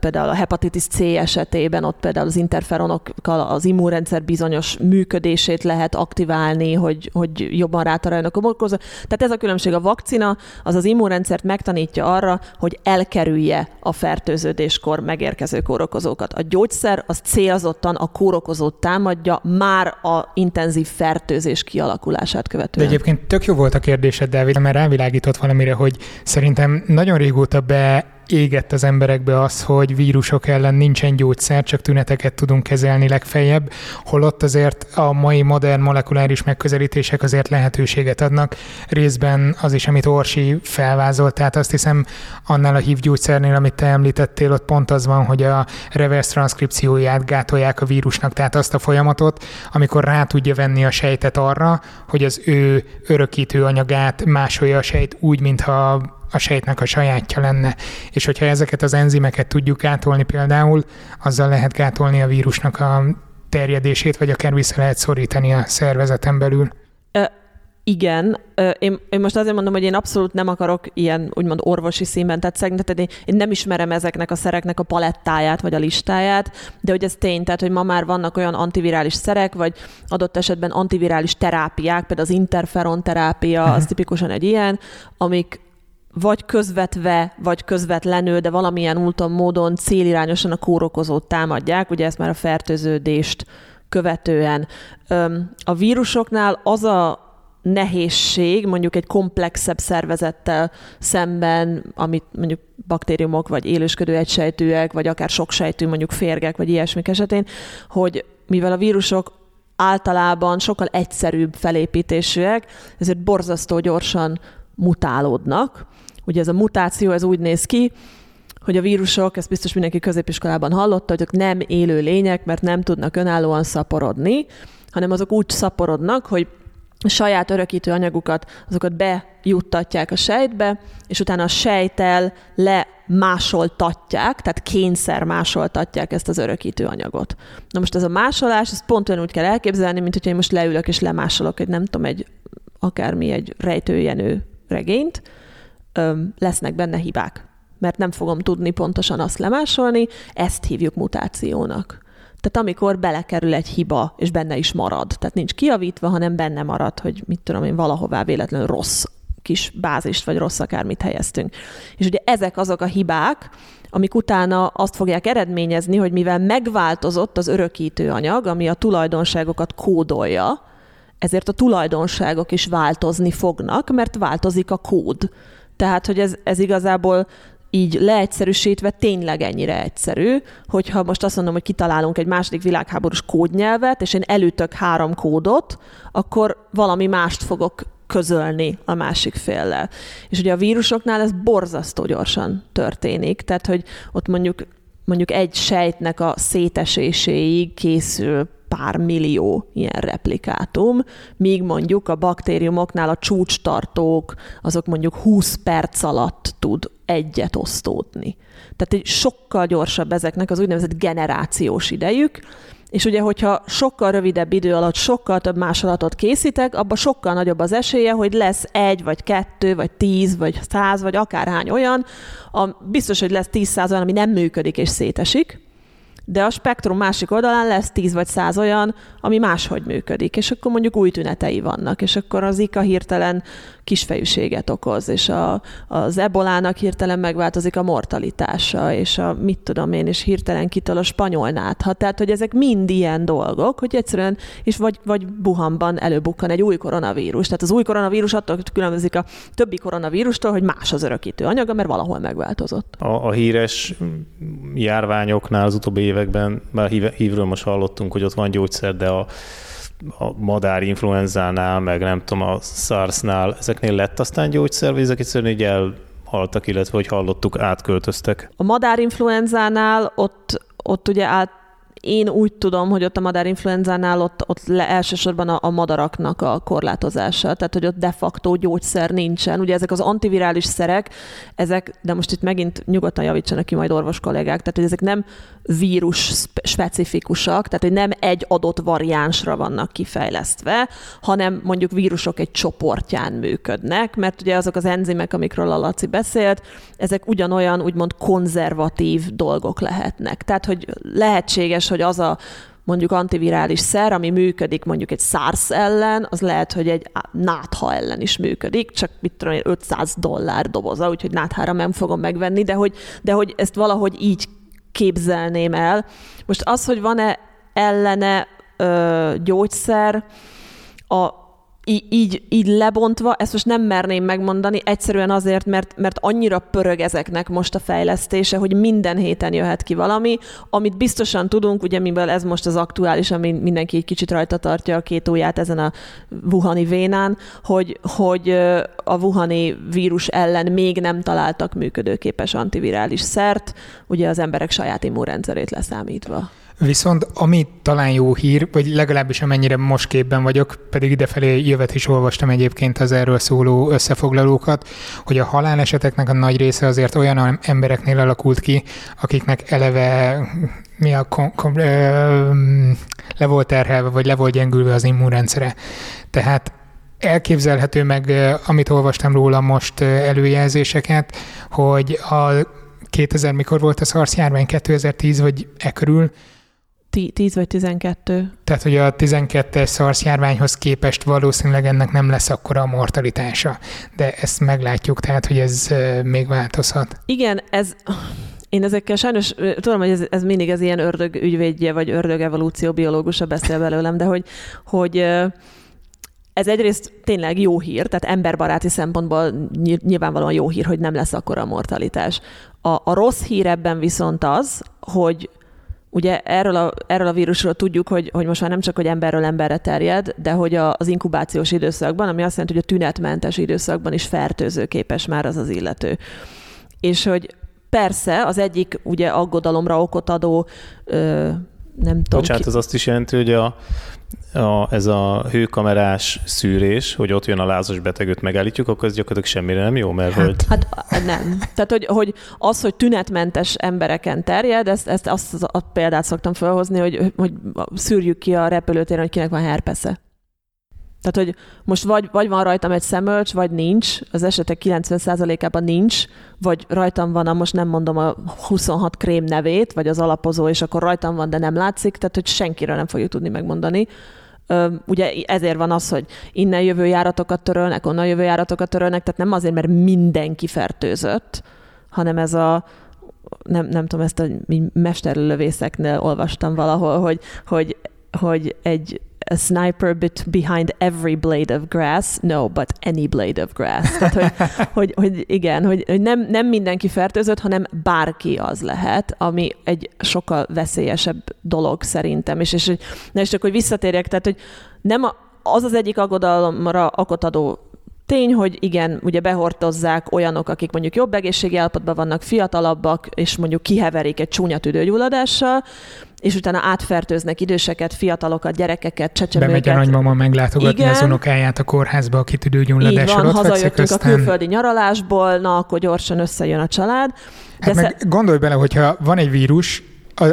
például a hepatitis C esetében ott például az interferonokkal az immunrendszer bizonyos működését lehet aktiválni, hogy, hogy jobban rátaláljanak a kórokozó. Tehát ez a különbség. A vakcina az az immunrendszert megtanítja arra, hogy elkerülje a fertőződéskor megérkező kórokozókat. A gyógyszer az célzottan a kórokozót támadja már a intenzív fertőzés kialakulását követően. De egyébként tök jó volt a kérdésed, Dávid, mert rávilágított valamire, hogy szerintem nagyon régóta be égett az emberekbe az, hogy vírusok ellen nincsen gyógyszer, csak tüneteket tudunk kezelni legfeljebb, holott azért a mai modern molekuláris megközelítések azért lehetőséget adnak. Részben az is, amit Orsi felvázolt, tehát azt hiszem annál a hív gyógyszernél, amit te említettél, ott pont az van, hogy a reverse transzkripcióját gátolják a vírusnak, tehát azt a folyamatot, amikor rá tudja venni a sejtet arra, hogy az ő örökítő anyagát másolja a sejt úgy, mintha a sejtnek a sajátja lenne. És hogyha ezeket az enzimeket tudjuk gátolni például, azzal lehet gátolni a vírusnak a terjedését, vagy akár vissza lehet szorítani a szervezeten belül. Igen, én, én most azért mondom, hogy én abszolút nem akarok ilyen úgymond orvosi színben tehát én, én nem ismerem ezeknek a szereknek a palettáját, vagy a listáját, de hogy ez tény, tehát hogy ma már vannak olyan antivirális szerek, vagy adott esetben antivirális terápiák, például az interferon terápia, uh-huh. az tipikusan egy ilyen, amik vagy közvetve, vagy közvetlenül, de valamilyen úton, módon célirányosan a kórokozót támadják, ugye ezt már a fertőződést követően. A vírusoknál az a nehézség, mondjuk egy komplexebb szervezettel szemben, amit mondjuk baktériumok, vagy élősködő egysejtűek, vagy akár soksejtű, mondjuk férgek, vagy ilyesmik esetén, hogy mivel a vírusok általában sokkal egyszerűbb felépítésűek, ezért borzasztó gyorsan mutálódnak, Ugye ez a mutáció, ez úgy néz ki, hogy a vírusok, ezt biztos mindenki középiskolában hallotta, hogy azok nem élő lények, mert nem tudnak önállóan szaporodni, hanem azok úgy szaporodnak, hogy saját örökítő anyagukat, azokat bejuttatják a sejtbe, és utána a sejtel lemásoltatják, tehát kényszer másoltatják ezt az örökítő anyagot. Na most ez a másolás, ezt pont olyan úgy kell elképzelni, mint hogyha én most leülök és lemásolok egy, nem tudom, egy akármi egy rejtőjenő regényt, lesznek benne hibák. mert nem fogom tudni pontosan azt lemásolni, ezt hívjuk mutációnak. Tehát amikor belekerül egy hiba, és benne is marad. Tehát nincs kiavítva, hanem benne marad, hogy mit tudom én, valahová véletlenül rossz kis bázist, vagy rossz akármit helyeztünk. És ugye ezek azok a hibák, amik utána azt fogják eredményezni, hogy mivel megváltozott az örökítő anyag, ami a tulajdonságokat kódolja, ezért a tulajdonságok is változni fognak, mert változik a kód. Tehát, hogy ez, ez igazából így leegyszerűsítve tényleg ennyire egyszerű, hogyha most azt mondom, hogy kitalálunk egy második világháborús kódnyelvet, és én elütök három kódot, akkor valami mást fogok közölni a másik féllel. És ugye a vírusoknál ez borzasztó gyorsan történik, tehát hogy ott mondjuk mondjuk egy sejtnek a széteséséig készül pár millió ilyen replikátum, míg mondjuk a baktériumoknál a csúcstartók, azok mondjuk 20 perc alatt tud egyet osztódni. Tehát egy sokkal gyorsabb ezeknek az úgynevezett generációs idejük, és ugye, hogyha sokkal rövidebb idő alatt sokkal több másolatot készítek, abban sokkal nagyobb az esélye, hogy lesz egy, vagy kettő, vagy tíz, vagy száz, vagy akárhány olyan, a, biztos, hogy lesz tíz száz olyan, ami nem működik és szétesik, de a spektrum másik oldalán lesz 10 vagy 100 olyan, ami máshogy működik, és akkor mondjuk új tünetei vannak, és akkor az Zika hirtelen kisfejűséget okoz, és a, az ebolának hirtelen megváltozik a mortalitása, és a mit tudom én, és hirtelen kitol a spanyol nátha. Tehát, hogy ezek mind ilyen dolgok, hogy egyszerűen, és vagy, vagy buhamban előbukkan egy új koronavírus. Tehát az új koronavírus attól különbözik a többi koronavírustól, hogy más az örökítő anyaga, mert valahol megváltozott. A, a híres járványoknál az utóbbi években, már hívről most hallottunk, hogy ott van gyógyszer, de a a madár influenzánál, meg nem tudom, a SARS-nál, ezeknél lett aztán gyógyszer, vagy ezek egyszerűen így elhaltak, illetve, hogy hallottuk, átköltöztek? A madár influenzánál ott, ott ugye át, én úgy tudom, hogy ott a madárinfluenzánál ott, ott le elsősorban a, a madaraknak a korlátozása, tehát hogy ott de facto gyógyszer nincsen. Ugye ezek az antivirális szerek, ezek, de most itt megint nyugodtan javítsanak ki majd orvos kollégák, tehát hogy ezek nem vírus specifikusak, tehát hogy nem egy adott variánsra vannak kifejlesztve, hanem mondjuk vírusok egy csoportján működnek, mert ugye azok az enzimek, amikről a Laci beszélt, ezek ugyanolyan úgymond konzervatív dolgok lehetnek. Tehát, hogy lehetséges, hogy az a mondjuk antivirális szer, ami működik mondjuk egy SARS ellen, az lehet, hogy egy nátha ellen is működik, csak mit tudom én, 500 dollár doboza, úgyhogy náthára nem fogom megvenni, de hogy, de hogy ezt valahogy így képzelném el. Most az, hogy van-e ellene ö, gyógyszer, a így, így lebontva, ezt most nem merném megmondani, egyszerűen azért, mert, mert annyira pörög ezeknek most a fejlesztése, hogy minden héten jöhet ki valami, amit biztosan tudunk, ugye mivel ez most az aktuális, ami mindenki egy kicsit rajta tartja a két ujját ezen a Wuhani vénán, hogy, hogy a Wuhani vírus ellen még nem találtak működőképes antivirális szert, ugye az emberek saját immunrendszerét leszámítva. Viszont ami talán jó hír, vagy legalábbis amennyire most képben vagyok, pedig idefelé jövet is olvastam egyébként az erről szóló összefoglalókat, hogy a haláleseteknek a nagy része azért olyan embereknél alakult ki, akiknek eleve mi a kom, kom, ö, le volt terhelve, vagy le volt gyengülve az immunrendszere. Tehát elképzelhető meg, amit olvastam róla most előjelzéseket, hogy a 2000 mikor volt a SARS járvány, 2010 vagy e körül, 10 vagy 12. Tehát, hogy a 12-es SARS járványhoz képest valószínűleg ennek nem lesz akkora a mortalitása, de ezt meglátjuk, tehát, hogy ez még változhat. Igen, ez... Én ezekkel sajnos, tudom, hogy ez, ez mindig az ilyen ördög ügyvédje, vagy ördög evolúció biológusa beszél belőlem, de hogy, hogy ez egyrészt tényleg jó hír, tehát emberbaráti szempontból nyilvánvalóan jó hír, hogy nem lesz akkora a mortalitás. A, a rossz hír ebben viszont az, hogy Ugye erről a, erről a vírusról tudjuk, hogy, hogy most már nem csak, hogy emberről emberre terjed, de hogy a, az inkubációs időszakban, ami azt jelenti, hogy a tünetmentes időszakban is fertőzőképes már az az illető. És hogy persze az egyik ugye aggodalomra okot adó ö, nem tudom. Bocsánat, ki... az azt is jelenti, hogy a, a, ez a hőkamerás szűrés, hogy ott jön a lázas betegőt megállítjuk, akkor ez gyakorlatilag semmire nem jó, mert hát, hogy... Hát nem. Tehát, hogy, hogy az, hogy tünetmentes embereken terjed, ezt, ezt azt a példát szoktam felhozni, hogy, hogy szűrjük ki a repülőtéren, hogy kinek van herpesze. Tehát, hogy most vagy, vagy van rajtam egy szemölcs, vagy nincs, az esetek 90%-ában nincs, vagy rajtam van, a, most nem mondom a 26 krém nevét, vagy az alapozó, és akkor rajtam van, de nem látszik, tehát, hogy senkiről nem fogjuk tudni megmondani. Ugye ezért van az, hogy innen jövő járatokat törölnek, onnan jövő járatokat törölnek, tehát nem azért, mert mindenki fertőzött, hanem ez a, nem, nem tudom, ezt a mesterlövészeknél olvastam valahol, hogy, hogy, hogy egy a sniper bit behind every blade of grass. No, but any blade of grass. Tehát, hogy, hogy, hogy igen, hogy, hogy nem, nem mindenki fertőzött, hanem bárki az lehet, ami egy sokkal veszélyesebb dolog szerintem. És, és, na és csak, hogy visszatérjek, tehát, hogy nem a, az az egyik aggodalomra akot adó Tény, hogy igen, ugye behortozzák olyanok, akik mondjuk jobb egészségi állapotban vannak, fiatalabbak, és mondjuk kiheverik egy csúnya tüdőgyulladással, és utána átfertőznek időseket, fiatalokat, gyerekeket, csecsemőket. Bemegy a nagymama meglátogatni Igen. az unokáját a kórházba, aki tüdőgyulladásra van, hazajöttünk a külföldi nyaralásból, na akkor gyorsan összejön a család. Hát De meg sze... gondolj bele, hogyha van egy vírus,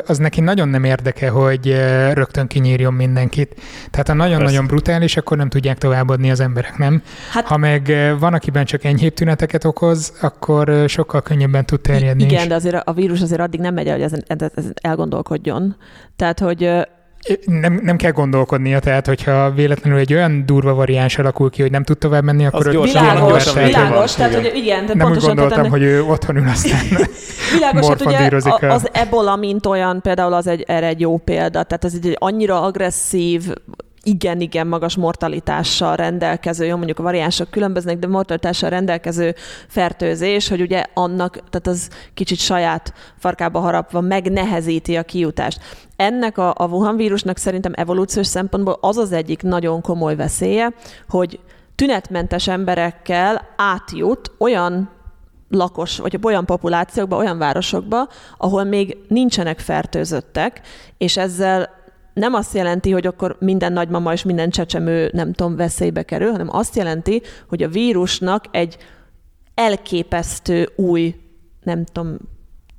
az neki nagyon nem érdeke, hogy rögtön kinyírjon mindenkit. Tehát ha nagyon-nagyon brutális, akkor nem tudják továbbadni az emberek, nem? Hát, ha meg van, akiben csak enyhébb tüneteket okoz, akkor sokkal könnyebben tud terjedni Igen, is. de azért a vírus azért addig nem megy el, hogy ezen, ezen elgondolkodjon. Tehát, hogy nem, nem kell gondolkodnia, tehát hogyha véletlenül egy olyan durva variáns alakul ki, hogy nem tud tovább menni, akkor az gyorsan, világos, gyorsan világos, tehát hogy igen, tehát nem úgy gondoltam, ennek... hogy ő otthon ül aztán Világos, hát ugye az ebola, mint olyan, például az egy, erre egy jó példa, tehát az egy annyira agresszív, igen, igen magas mortalitással rendelkező, jó, mondjuk a variánsok különböznek, de mortalitással rendelkező fertőzés, hogy ugye annak, tehát az kicsit saját farkába harapva megnehezíti a kijutást. Ennek a, a Wuhan vírusnak szerintem evolúciós szempontból az az egyik nagyon komoly veszélye, hogy tünetmentes emberekkel átjut olyan lakos, vagy olyan populációkba, olyan városokba, ahol még nincsenek fertőzöttek, és ezzel nem azt jelenti, hogy akkor minden nagymama és minden csecsemő, nem tudom, veszélybe kerül, hanem azt jelenti, hogy a vírusnak egy elképesztő új, nem tudom,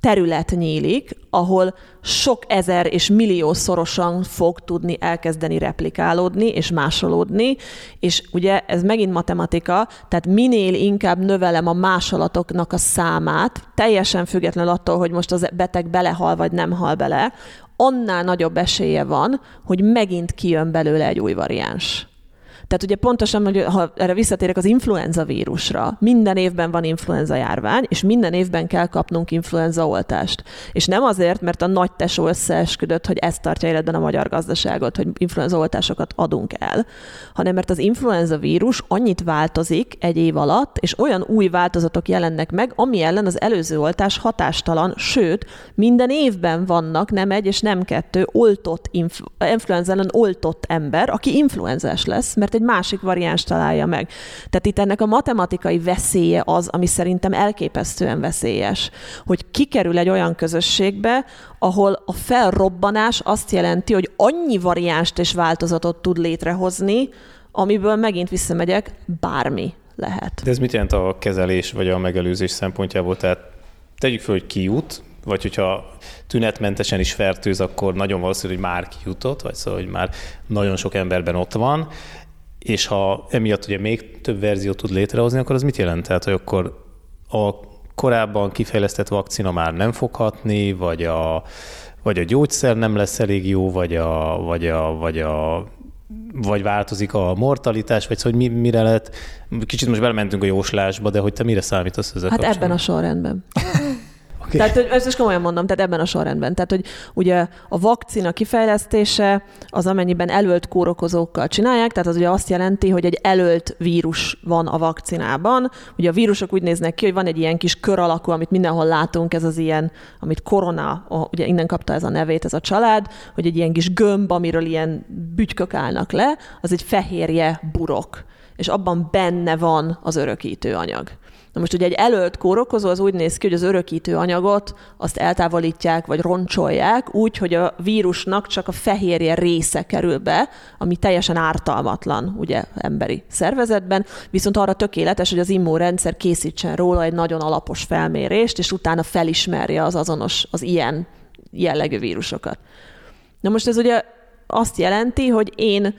terület nyílik, ahol sok ezer és millió szorosan fog tudni elkezdeni replikálódni és másolódni, és ugye ez megint matematika, tehát minél inkább növelem a másolatoknak a számát, teljesen függetlenül attól, hogy most az beteg belehal vagy nem hal bele, annál nagyobb esélye van, hogy megint kijön belőle egy új variáns. Tehát ugye pontosan, hogy ha erre visszatérek az influenza vírusra, minden évben van influenza járvány, és minden évben kell kapnunk influenza oltást. És nem azért, mert a nagy tesó összeesküdött, hogy ez tartja életben a magyar gazdaságot, hogy influenza oltásokat adunk el, hanem mert az influenza vírus annyit változik egy év alatt, és olyan új változatok jelennek meg, ami ellen az előző oltás hatástalan, sőt, minden évben vannak nem egy és nem kettő oltott, influenza ellen oltott ember, aki influenzás lesz, mert egy másik variáns találja meg. Tehát itt ennek a matematikai veszélye az, ami szerintem elképesztően veszélyes, hogy kikerül egy olyan közösségbe, ahol a felrobbanás azt jelenti, hogy annyi variánst és változatot tud létrehozni, amiből megint visszamegyek, bármi lehet. De ez mit jelent a kezelés vagy a megelőzés szempontjából? Tehát tegyük fel, hogy kijut, vagy hogyha tünetmentesen is fertőz, akkor nagyon valószínű, hogy már kijutott, vagy szóval, hogy már nagyon sok emberben ott van, és ha emiatt ugye még több verziót tud létrehozni, akkor az mit jelent? Tehát, hogy akkor a korábban kifejlesztett vakcina már nem fog hatni, vagy a, vagy a gyógyszer nem lesz elég jó, vagy a, vagy a, vagy a vagy változik a mortalitás, vagy szóval, hogy mi, mire lehet, kicsit most belementünk a jóslásba, de hogy te mire számítasz ezzel Hát ebben a sorrendben. Okay. Tehát, hogy ezt is komolyan mondom, tehát ebben a sorrendben. Tehát, hogy ugye a vakcina kifejlesztése az amennyiben előlt kórokozókkal csinálják, tehát az ugye azt jelenti, hogy egy előlt vírus van a vakcinában. Ugye a vírusok úgy néznek ki, hogy van egy ilyen kis kör alakú, amit mindenhol látunk, ez az ilyen, amit korona, ugye innen kapta ez a nevét ez a család, hogy egy ilyen kis gömb, amiről ilyen bütykök állnak le, az egy fehérje burok és abban benne van az örökítő anyag. Na most ugye egy előtt kórokozó az úgy néz ki, hogy az örökítő anyagot azt eltávolítják, vagy roncsolják, úgy, hogy a vírusnak csak a fehérje része kerül be, ami teljesen ártalmatlan ugye emberi szervezetben, viszont arra tökéletes, hogy az immunrendszer készítsen róla egy nagyon alapos felmérést, és utána felismerje az azonos, az ilyen jellegű vírusokat. Na most ez ugye azt jelenti, hogy én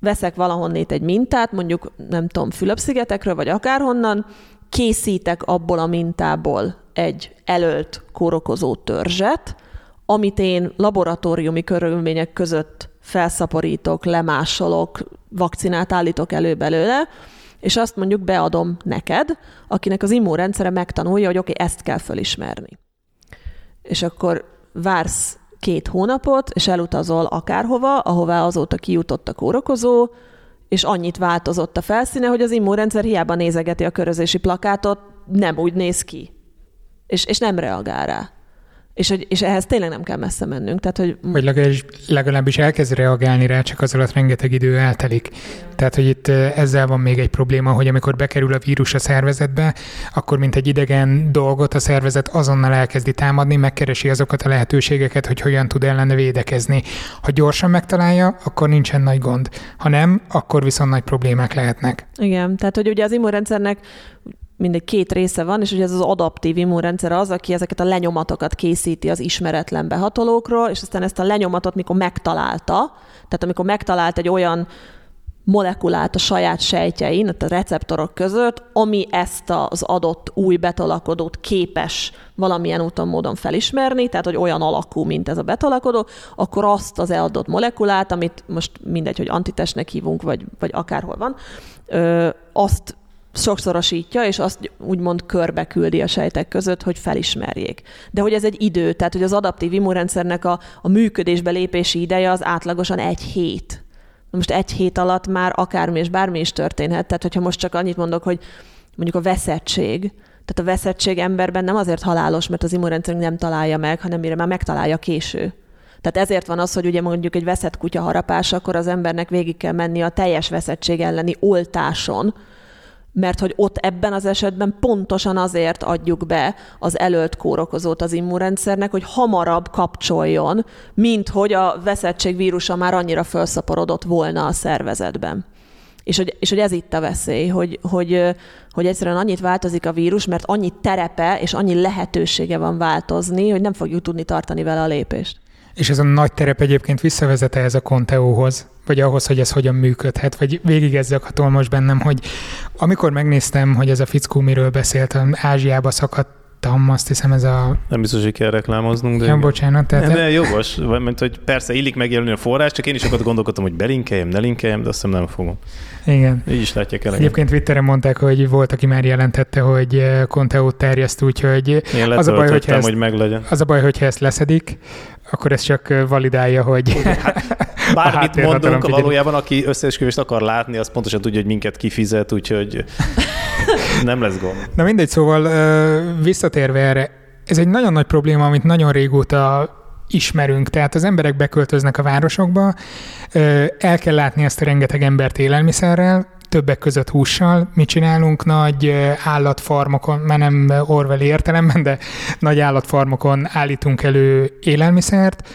veszek valahonnét egy mintát, mondjuk nem tudom, Fülöp-szigetekről, vagy akárhonnan, készítek abból a mintából egy előtt kórokozó törzset, amit én laboratóriumi körülmények között felszaporítok, lemásolok, vakcinát állítok elő belőle, és azt mondjuk beadom neked, akinek az immunrendszere megtanulja, hogy oké, okay, ezt kell fölismerni. És akkor vársz két hónapot, és elutazol akárhova, ahová azóta kijutott a kórokozó, és annyit változott a felszíne, hogy az immunrendszer hiába nézegeti a körözési plakátot, nem úgy néz ki. És, és nem reagál rá. És, hogy, és ehhez tényleg nem kell messze mennünk. Tehát, hogy... Vagy legalábbis, legalábbis elkezd reagálni rá, csak az alatt rengeteg idő eltelik. Tehát, hogy itt ezzel van még egy probléma, hogy amikor bekerül a vírus a szervezetbe, akkor mint egy idegen dolgot a szervezet azonnal elkezdi támadni, megkeresi azokat a lehetőségeket, hogy hogyan tud ellene védekezni. Ha gyorsan megtalálja, akkor nincsen nagy gond. Ha nem, akkor viszont nagy problémák lehetnek. Igen, tehát hogy ugye az immunrendszernek mindegy két része van, és ugye ez az adaptív immunrendszer az, aki ezeket a lenyomatokat készíti az ismeretlen behatolókról, és aztán ezt a lenyomatot, mikor megtalálta, tehát amikor megtalált egy olyan molekulát a saját sejtjein, a receptorok között, ami ezt az adott új betalakodót képes valamilyen úton, módon felismerni, tehát hogy olyan alakú, mint ez a betalakodó, akkor azt az eladott molekulát, amit most mindegy, hogy antitestnek hívunk, vagy, vagy akárhol van, ö, azt sokszorosítja, és azt úgymond körbe küldi a sejtek között, hogy felismerjék. De hogy ez egy idő, tehát hogy az adaptív immunrendszernek a, a működésbe lépési ideje az átlagosan egy hét. Most egy hét alatt már akármi és bármi is történhet. Tehát, hogyha most csak annyit mondok, hogy mondjuk a veszettség, tehát a veszettség emberben nem azért halálos, mert az immunrendszerünk nem találja meg, hanem mire már megtalálja késő. Tehát ezért van az, hogy ugye mondjuk egy veszett kutya harapás, akkor az embernek végig kell menni a teljes veszettség elleni oltáson, mert hogy ott ebben az esetben pontosan azért adjuk be az előtt kórokozót az immunrendszernek, hogy hamarabb kapcsoljon, mint hogy a veszettség vírusa már annyira felszaporodott volna a szervezetben. És hogy, és hogy ez itt a veszély, hogy, hogy, hogy egyszerűen annyit változik a vírus, mert annyi terepe és annyi lehetősége van változni, hogy nem fogjuk tudni tartani vele a lépést. És ez a nagy terep egyébként visszavezet ez a Conteóhoz, vagy ahhoz, hogy ez hogyan működhet, vagy végig ez zakatol most bennem, hogy amikor megnéztem, hogy ez a fickó miről beszélt, Ázsiába szakadt Tam, azt hiszem ez a... Nem biztos, hogy kell reklámoznunk, de... Ja, bocsánat. Tehát... Nem, de jogos, mert hogy persze illik megjelölni a forrás, csak én is sokat gondolkodtam, hogy belinkeljem, ne linkeljem, de azt hiszem nem fogom. Igen. Így is látják el. Egyébként Twitteren mondták, hogy volt, aki már jelentette, hogy eh, Conteo terjeszt, úgyhogy én az a baj, hogyha ezt, hogy meglegyen. Az a baj, hogyha ezt leszedik, akkor ez csak eh, validálja, hogy hát, bármit mondunk, valójában aki összeesküvést akar látni, az pontosan tudja, hogy minket kifizet, úgyhogy nem lesz gond. Na mindegy, szóval visszatérve erre, ez egy nagyon nagy probléma, amit nagyon régóta ismerünk. Tehát az emberek beköltöznek a városokba, el kell látni ezt a rengeteg embert élelmiszerrel, többek között hússal. Mi csinálunk nagy állatfarmokon, már nem Orwell értelemben, de nagy állatfarmokon állítunk elő élelmiszert,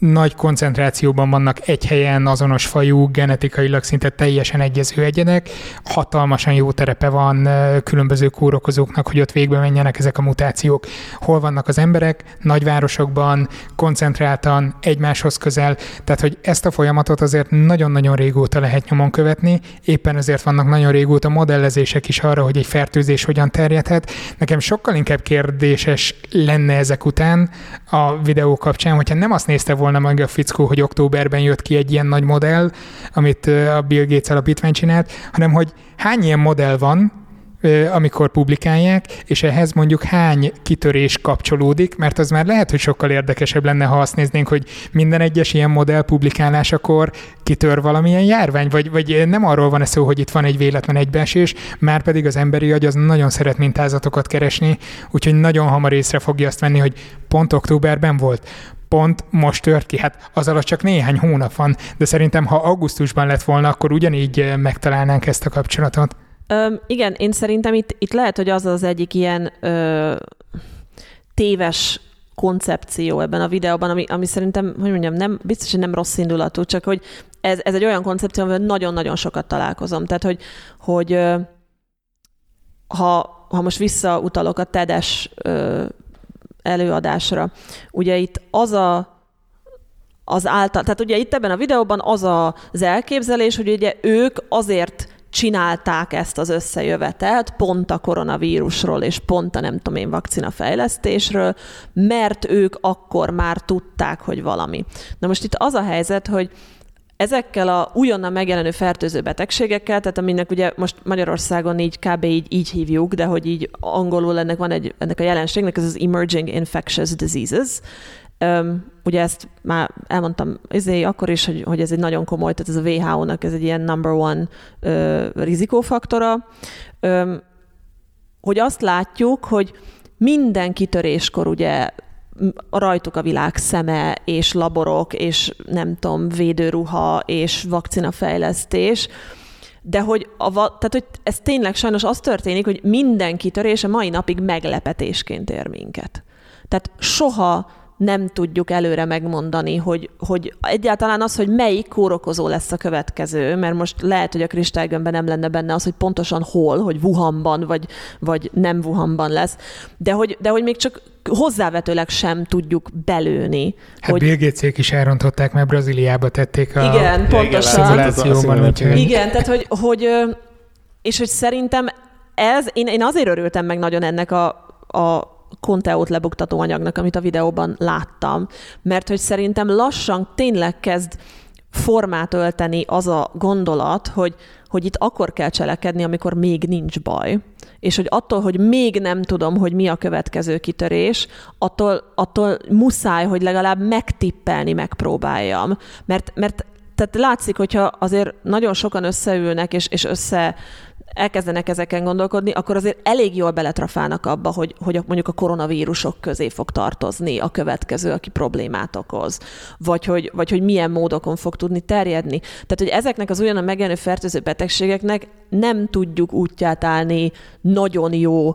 nagy koncentrációban vannak egy helyen azonos fajú, genetikailag szinte teljesen egyező egyedek, hatalmasan jó terepe van különböző kórokozóknak, hogy ott végbe menjenek ezek a mutációk. Hol vannak az emberek? Nagyvárosokban, koncentráltan, egymáshoz közel, tehát hogy ezt a folyamatot azért nagyon-nagyon régóta lehet nyomon követni, éppen ezért vannak nagyon régóta modellezések is arra, hogy egy fertőzés hogyan terjedhet. Nekem sokkal inkább kérdéses lenne ezek után a videó kapcsán, hogyha nem azt nézte volna, volna meg a fickó, hogy októberben jött ki egy ilyen nagy modell, amit a Bill Gates alapítvány csinált, hanem hogy hány ilyen modell van, amikor publikálják, és ehhez mondjuk hány kitörés kapcsolódik, mert az már lehet, hogy sokkal érdekesebb lenne, ha azt néznénk, hogy minden egyes ilyen modell publikálásakor kitör valamilyen járvány, vagy, vagy nem arról van szó, hogy itt van egy véletlen egybeesés, már pedig az emberi agy az nagyon szeret mintázatokat keresni, úgyhogy nagyon hamar észre fogja azt venni, hogy pont októberben volt, pont most tört ki. Hát az alatt csak néhány hónap van, de szerintem ha augusztusban lett volna, akkor ugyanígy eh, megtalálnánk ezt a kapcsolatot. Ö, igen, én szerintem itt, itt lehet, hogy az az egyik ilyen ö, téves koncepció ebben a videóban, ami, ami szerintem, hogy mondjam, nem, biztos, hogy nem rossz indulatú, csak hogy ez, ez egy olyan koncepció, amivel nagyon-nagyon sokat találkozom. Tehát, hogy, hogy ha, ha most visszautalok a TEDes előadásra. Ugye itt az a az által, tehát ugye itt ebben a videóban az az elképzelés, hogy ugye ők azért csinálták ezt az összejövetelt pont a koronavírusról és pont a nem tudom én vakcina fejlesztésről, mert ők akkor már tudták, hogy valami. Na most itt az a helyzet, hogy ezekkel a újonnan megjelenő fertőző betegségekkel, tehát aminek ugye most Magyarországon így kb. így, így hívjuk, de hogy így angolul ennek van egy, ennek a jelenségnek, ez az Emerging Infectious Diseases, Um, ugye ezt már elmondtam ezért akkor is, hogy, hogy ez egy nagyon komoly, tehát ez a WHO-nak ez egy ilyen number one uh, rizikófaktora, um, hogy azt látjuk, hogy minden kitöréskor ugye rajtuk a világ szeme, és laborok, és nem tudom, védőruha, és vakcinafejlesztés, de hogy, a, tehát, hogy ez tényleg sajnos az történik, hogy minden kitörés a mai napig meglepetésként ér minket. Tehát soha nem tudjuk előre megmondani, hogy, hogy egyáltalán az, hogy melyik kórokozó lesz a következő, mert most lehet, hogy a kristálygömbben nem lenne benne az, hogy pontosan hol, hogy Wuhanban, vagy, vagy nem Wuhanban lesz, de hogy, de hogy még csak hozzávetőleg sem tudjuk belőni. Hát hogy... Bill Gates-ék is elrontották, mert Brazíliába tették a igen, pontosan. szimulációban. Úgyhogy... Igen, tehát hogy, hogy, és hogy szerintem ez, én, én azért örültem meg nagyon ennek a, a konteót lebuktató anyagnak, amit a videóban láttam, mert hogy szerintem lassan tényleg kezd formát ölteni az a gondolat, hogy, hogy itt akkor kell cselekedni, amikor még nincs baj. És hogy attól, hogy még nem tudom, hogy mi a következő kitörés, attól, attól muszáj, hogy legalább megtippelni megpróbáljam. Mert, mert tehát látszik, hogyha azért nagyon sokan összeülnek, és, és össze elkezdenek ezeken gondolkodni, akkor azért elég jól beletrafálnak abba, hogy, hogy mondjuk a koronavírusok közé fog tartozni a következő, aki problémát okoz, vagy hogy, vagy hogy milyen módokon fog tudni terjedni. Tehát, hogy ezeknek az olyan megjelenő fertőző betegségeknek nem tudjuk útját állni nagyon jó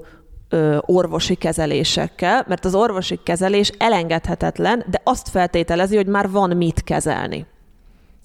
orvosi kezelésekkel, mert az orvosi kezelés elengedhetetlen, de azt feltételezi, hogy már van mit kezelni.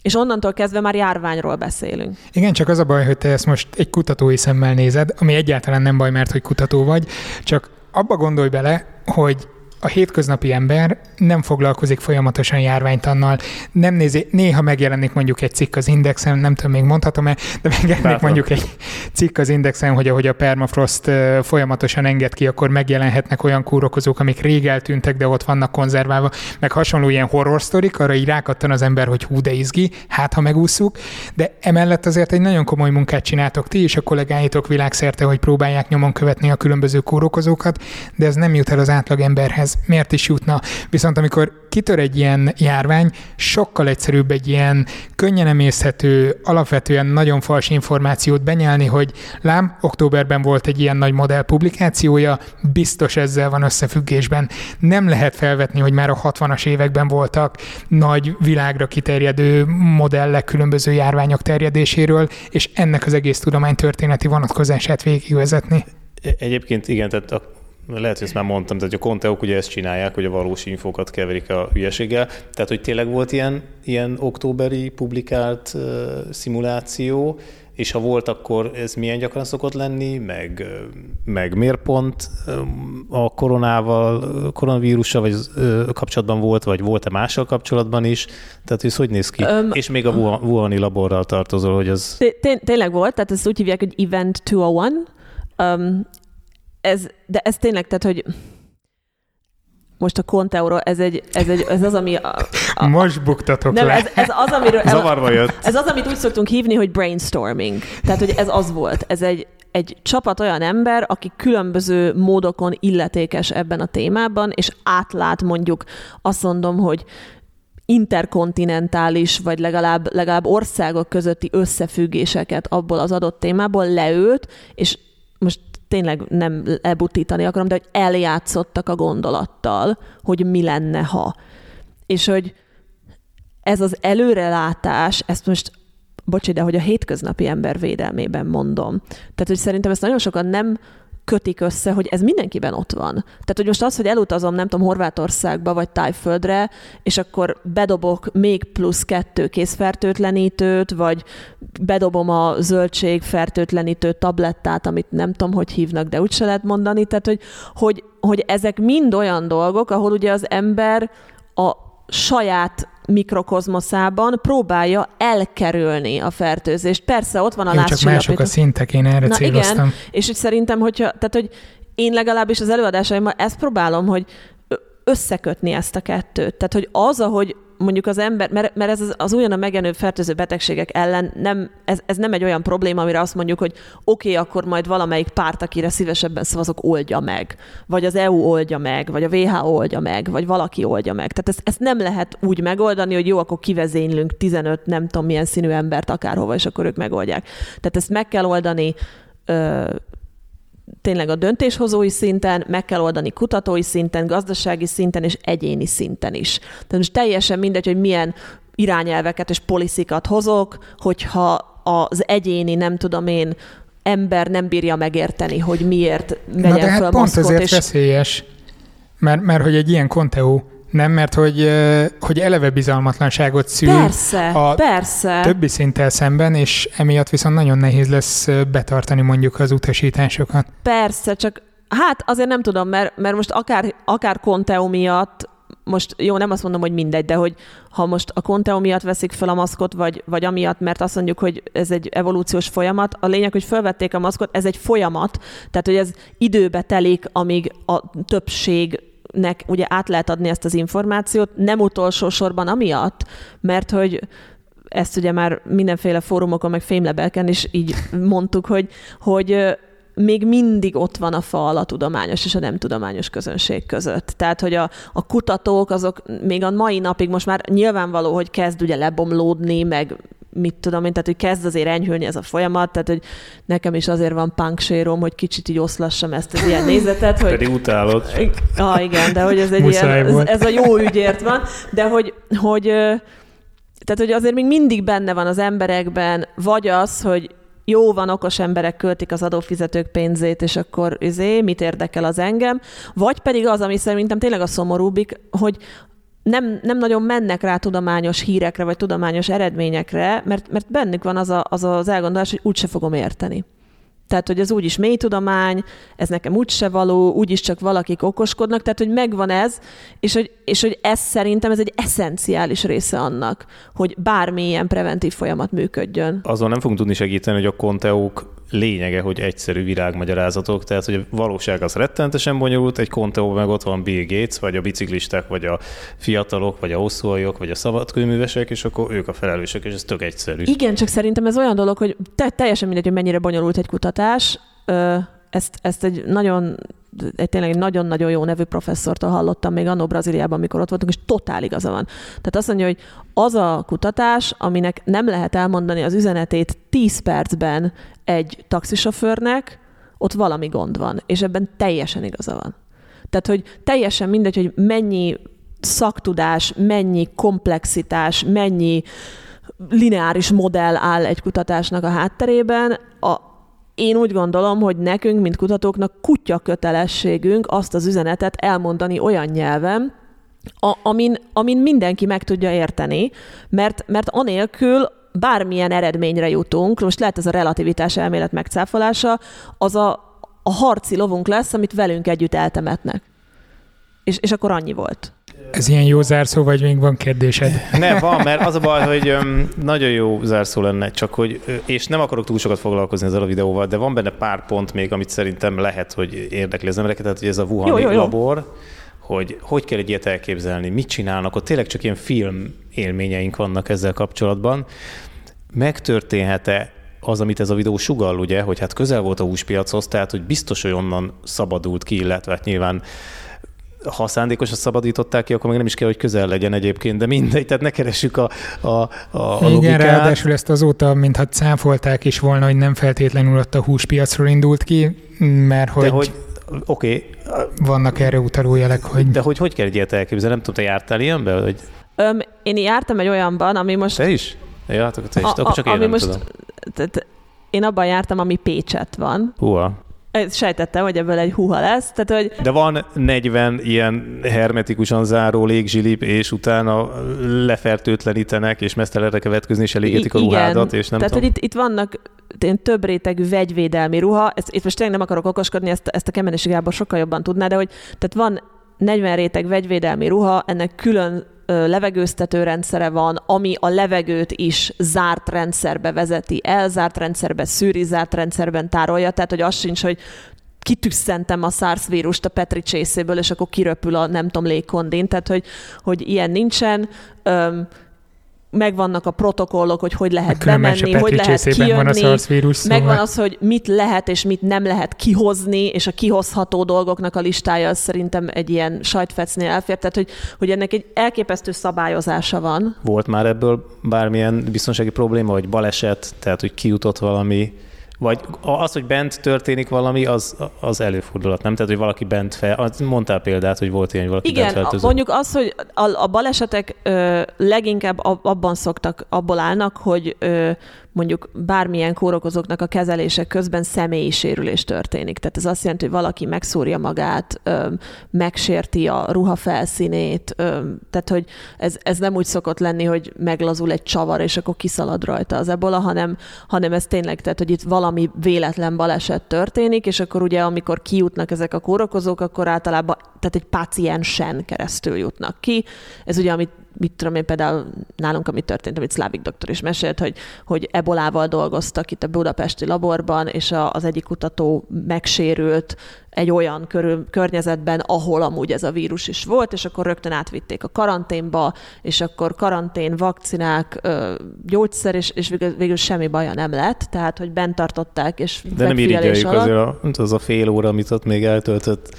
És onnantól kezdve már járványról beszélünk. Igen, csak az a baj, hogy te ezt most egy kutatói szemmel nézed, ami egyáltalán nem baj, mert hogy kutató vagy, csak abba gondolj bele, hogy a hétköznapi ember nem foglalkozik folyamatosan járványtannal, nem nézi, néha megjelenik mondjuk egy cikk az Indexen, nem tudom, még mondhatom-e, de megjelenik Bátran. mondjuk egy cikk az Indexen, hogy ahogy a permafrost folyamatosan enged ki, akkor megjelenhetnek olyan kórokozók, amik rég eltűntek, de ott vannak konzerválva, meg hasonló ilyen horror sztorik, arra így rákattan az ember, hogy hú, de izgi, hát ha megúszuk, de emellett azért egy nagyon komoly munkát csináltok ti és a kollégáitok világszerte, hogy próbálják nyomon követni a különböző kórokozókat, de ez nem jut el az átlag emberhez ez miért is jutna. Viszont amikor kitör egy ilyen járvány, sokkal egyszerűbb egy ilyen könnyen emészhető, alapvetően nagyon fals információt benyelni, hogy lám, októberben volt egy ilyen nagy modell publikációja, biztos ezzel van összefüggésben. Nem lehet felvetni, hogy már a 60-as években voltak nagy világra kiterjedő modellek különböző járványok terjedéséről, és ennek az egész tudománytörténeti vonatkozását végigvezetni. Egyébként igen, tehát lehet, hogy ezt már mondtam, tehát a konteók ugye ezt csinálják, hogy a valós infókat keverik a hülyeséggel. Tehát, hogy tényleg volt ilyen, ilyen októberi publikált uh, szimuláció, és ha volt, akkor ez milyen gyakran szokott lenni, meg, meg miért pont a koronával, koronavírussal vagy kapcsolatban volt, vagy volt-e mással kapcsolatban is? Tehát ez hogy néz ki? Um, és még a Wuhani laborral tartozol, hogy az... Tényleg volt, tehát ezt úgy hívják, hogy Event 201, um, ez, de ez tényleg, tehát, hogy most a Conteuro, ez, egy, ez, egy, ez az, ami... A, a, most buktatok nem, le. Ez, ez, az, amiről, Zavarba jött. Ez az, amit úgy szoktunk hívni, hogy brainstorming. Tehát, hogy ez az volt. Ez egy, egy csapat olyan ember, aki különböző módokon illetékes ebben a témában, és átlát mondjuk azt mondom, hogy interkontinentális, vagy legalább, legalább országok közötti összefüggéseket abból az adott témából leült, és most tényleg nem elbutítani akarom, de hogy eljátszottak a gondolattal, hogy mi lenne, ha. És hogy ez az előrelátás, ezt most bocsi, de hogy a hétköznapi ember védelmében mondom. Tehát, hogy szerintem ezt nagyon sokan nem kötik össze, hogy ez mindenkiben ott van. Tehát, hogy most az, hogy elutazom, nem tudom, Horvátországba vagy Tájföldre, és akkor bedobok még plusz kettő készfertőtlenítőt, vagy bedobom a zöldség fertőtlenítő tablettát, amit nem tudom, hogy hívnak, de úgyse lehet mondani. Tehát, hogy, hogy, hogy ezek mind olyan dolgok, ahol ugye az ember a saját mikrokozmoszában próbálja elkerülni a fertőzést. Persze, ott van a Jó, csak mások a szintek, én erre Na céloztam. igen, és hogy szerintem, hogyha, tehát, hogy én legalábbis az előadásaimban ezt próbálom, hogy összekötni ezt a kettőt. Tehát, hogy az, ahogy mondjuk az ember, mert, mert ez az, az olyan a megenő fertőző betegségek ellen nem, ez, ez nem egy olyan probléma, amire azt mondjuk, hogy oké, okay, akkor majd valamelyik párt, akire szívesebben szavazok, oldja meg, vagy az EU oldja meg, vagy a WHO oldja meg, vagy valaki oldja meg. Tehát ezt, ezt nem lehet úgy megoldani, hogy jó, akkor kivezénylünk 15 nem tudom milyen színű embert akárhova, és akkor ők megoldják. Tehát ezt meg kell oldani tényleg a döntéshozói szinten, meg kell oldani kutatói szinten, gazdasági szinten és egyéni szinten is. Tehát most teljesen mindegy, hogy milyen irányelveket és poliszikat hozok, hogyha az egyéni, nem tudom én, ember nem bírja megérteni, hogy miért megyen Na de hát pont ezért és veszélyes, mert, mert hogy egy ilyen konteó nem, mert hogy, hogy eleve bizalmatlanságot szül persze, a persze. többi szinttel szemben, és emiatt viszont nagyon nehéz lesz betartani mondjuk az utasításokat. Persze, csak hát azért nem tudom, mert, mert most akár, akár Conteo miatt most jó, nem azt mondom, hogy mindegy, de hogy ha most a Conteo miatt veszik fel a maszkot, vagy, vagy amiatt, mert azt mondjuk, hogy ez egy evolúciós folyamat, a lényeg, hogy felvették a maszkot, ez egy folyamat, tehát hogy ez időbe telik, amíg a többség nek ugye át lehet adni ezt az információt, nem utolsó sorban amiatt, mert hogy ezt ugye már mindenféle fórumokon, meg fémlebelken is így mondtuk, hogy, hogy még mindig ott van a fal a tudományos és a nem tudományos közönség között. Tehát, hogy a, a kutatók azok még a mai napig most már nyilvánvaló, hogy kezd ugye lebomlódni, meg mit tudom én, tehát hogy kezd azért enyhülni ez a folyamat, tehát hogy nekem is azért van punksérom, hogy kicsit így oszlassam ezt az ilyen nézetet. Hogy... Pedig utálod. Ah, igen, de hogy ez egy ilyen, ez, ez, a jó ügyért van, de hogy, hogy tehát, hogy azért még mindig benne van az emberekben, vagy az, hogy jó van, okos emberek költik az adófizetők pénzét, és akkor izé, mit érdekel az engem, vagy pedig az, ami szerintem tényleg a szomorúbbik, hogy nem, nem nagyon mennek rá tudományos hírekre, vagy tudományos eredményekre, mert, mert bennük van az, a, az az elgondolás, hogy úgyse fogom érteni. Tehát, hogy ez úgyis mély tudomány, ez nekem úgyse való, úgyis csak valakik okoskodnak, tehát, hogy megvan ez, és hogy, és hogy ez szerintem ez egy eszenciális része annak, hogy bármilyen preventív folyamat működjön. Azon nem fogunk tudni segíteni, hogy a konteók lényege, hogy egyszerű virágmagyarázatok, tehát hogy a valóság az rettentesen bonyolult, egy konteó meg ott van Bill Gates, vagy a biciklisták, vagy a fiatalok, vagy a hosszúajok, vagy a szabadkőművesek, és akkor ők a felelősök, és ez tök egyszerű. Igen, csak szerintem ez olyan dolog, hogy te, teljesen mindegy, hogy mennyire bonyolult egy kutatás, ezt, ezt egy nagyon egy tényleg nagyon-nagyon jó nevű professzortól hallottam még annó Brazíliában, amikor ott voltunk, és totál igaza van. Tehát azt mondja, hogy az a kutatás, aminek nem lehet elmondani az üzenetét 10 percben egy taxisofőrnek, ott valami gond van, és ebben teljesen igaza van. Tehát, hogy teljesen mindegy, hogy mennyi szaktudás, mennyi komplexitás, mennyi lineáris modell áll egy kutatásnak a hátterében, a, én úgy gondolom, hogy nekünk, mint kutatóknak kutya kötelességünk azt az üzenetet elmondani olyan nyelven, a, amin, amin mindenki meg tudja érteni, mert, mert anélkül bármilyen eredményre jutunk, most lehet ez a relativitás elmélet megcáfolása, az a, a harci lovunk lesz, amit velünk együtt eltemetnek. És, és akkor annyi volt. Ez ilyen jó zárszó, vagy még van kérdésed? Nem, van, mert az a baj, hogy nagyon jó zárszó lenne, csak hogy, és nem akarok túl sokat foglalkozni ezzel a videóval, de van benne pár pont még, amit szerintem lehet, hogy érdekli az embereket, tehát hogy ez a Wuhani jó, jó, jó. labor, hogy hogy kell egy ilyet elképzelni, mit csinálnak, ott tényleg csak ilyen film élményeink vannak ezzel kapcsolatban. Megtörténhet-e az, amit ez a videó sugall, ugye, hogy hát közel volt a húspiachoz, tehát hogy biztos, hogy onnan szabadult ki, illetve hát nyilván ha szándékosan szabadították ki, akkor meg nem is kell, hogy közel legyen egyébként, de mindegy, tehát ne keressük a, a, a, a Igen, logikát. ráadásul ezt azóta, mintha cáfolták is volna, hogy nem feltétlenül ott a húspiacról indult ki, mert hogy, de hogy oké. Okay. Vannak erre utaló jelek, hogy... De hogy hogy kell egy ilyet elképzelni? Nem tudom, te jártál ilyenbe? Hogy... Öm, én jártam egy olyanban, ami most... Te is? Ja, akkor te is. A, akkor csak én ami nem most, tudom. Tehát én abban jártam, ami Pécset van. Húha. Sejtettem, hogy ebből egy huha lesz. Tehát, hogy... De van 40 ilyen hermetikusan záró légzsilip, és utána lefertőtlenítenek, és mesztelenre kell vetközni, és elégetik a ruhádat, és nem Tehát, tudom. hogy itt, itt vannak több rétegű vegyvédelmi ruha, ezt, itt most tényleg nem akarok okoskodni, ezt, ezt a Kemenesi Gábor sokkal jobban tudná, de hogy tehát van 40 réteg vegyvédelmi ruha, ennek külön levegőztető rendszere van, ami a levegőt is zárt rendszerbe vezeti el, zárt rendszerbe szűri, zárt rendszerben tárolja, tehát hogy az sincs, hogy kitüsszentem a SARS vírust a Petri csészéből, és akkor kiröpül a nem tudom légkondin, tehát hogy, hogy ilyen nincsen. Öm, megvannak a protokollok, hogy hogy lehet bemenni, hogy lehet kijönni, van a SARS vírus, szóval. megvan az, hogy mit lehet és mit nem lehet kihozni, és a kihozható dolgoknak a listája az szerintem egy ilyen sajtfecnél elfér, tehát hogy, hogy ennek egy elképesztő szabályozása van. Volt már ebből bármilyen biztonsági probléma, vagy baleset, tehát hogy kijutott valami vagy az, hogy bent történik valami, az, az előfordulhat, nem? Tehát, hogy valaki bent fel, mondtál példát, hogy volt ilyen, hogy valaki Igen, bent feltözött. mondjuk az, hogy a, a balesetek ö, leginkább abban szoktak, abból állnak, hogy ö, mondjuk bármilyen kórokozóknak a kezelése közben személyi sérülés történik. Tehát ez azt jelenti, hogy valaki megszúrja magát, megsérti a ruha felszínét, tehát hogy ez, ez nem úgy szokott lenni, hogy meglazul egy csavar, és akkor kiszalad rajta az ebola, hanem, hanem ez tényleg, tehát hogy itt valami véletlen baleset történik, és akkor ugye amikor kijutnak ezek a kórokozók, akkor általában tehát egy páciensen keresztül jutnak ki. Ez ugye, amit mit tudom én, például nálunk, ami történt, amit Szlávik doktor is mesélt, hogy, hogy ebolával dolgoztak itt a budapesti laborban, és a, az egyik kutató megsérült egy olyan körül, környezetben, ahol amúgy ez a vírus is volt, és akkor rögtön átvitték a karanténba, és akkor karantén, vakcinák, gyógyszer, és, és végül, végül semmi baja nem lett, tehát, hogy bent tartották, és De nem irigyeljük azért a, az a fél óra, amit ott még eltöltött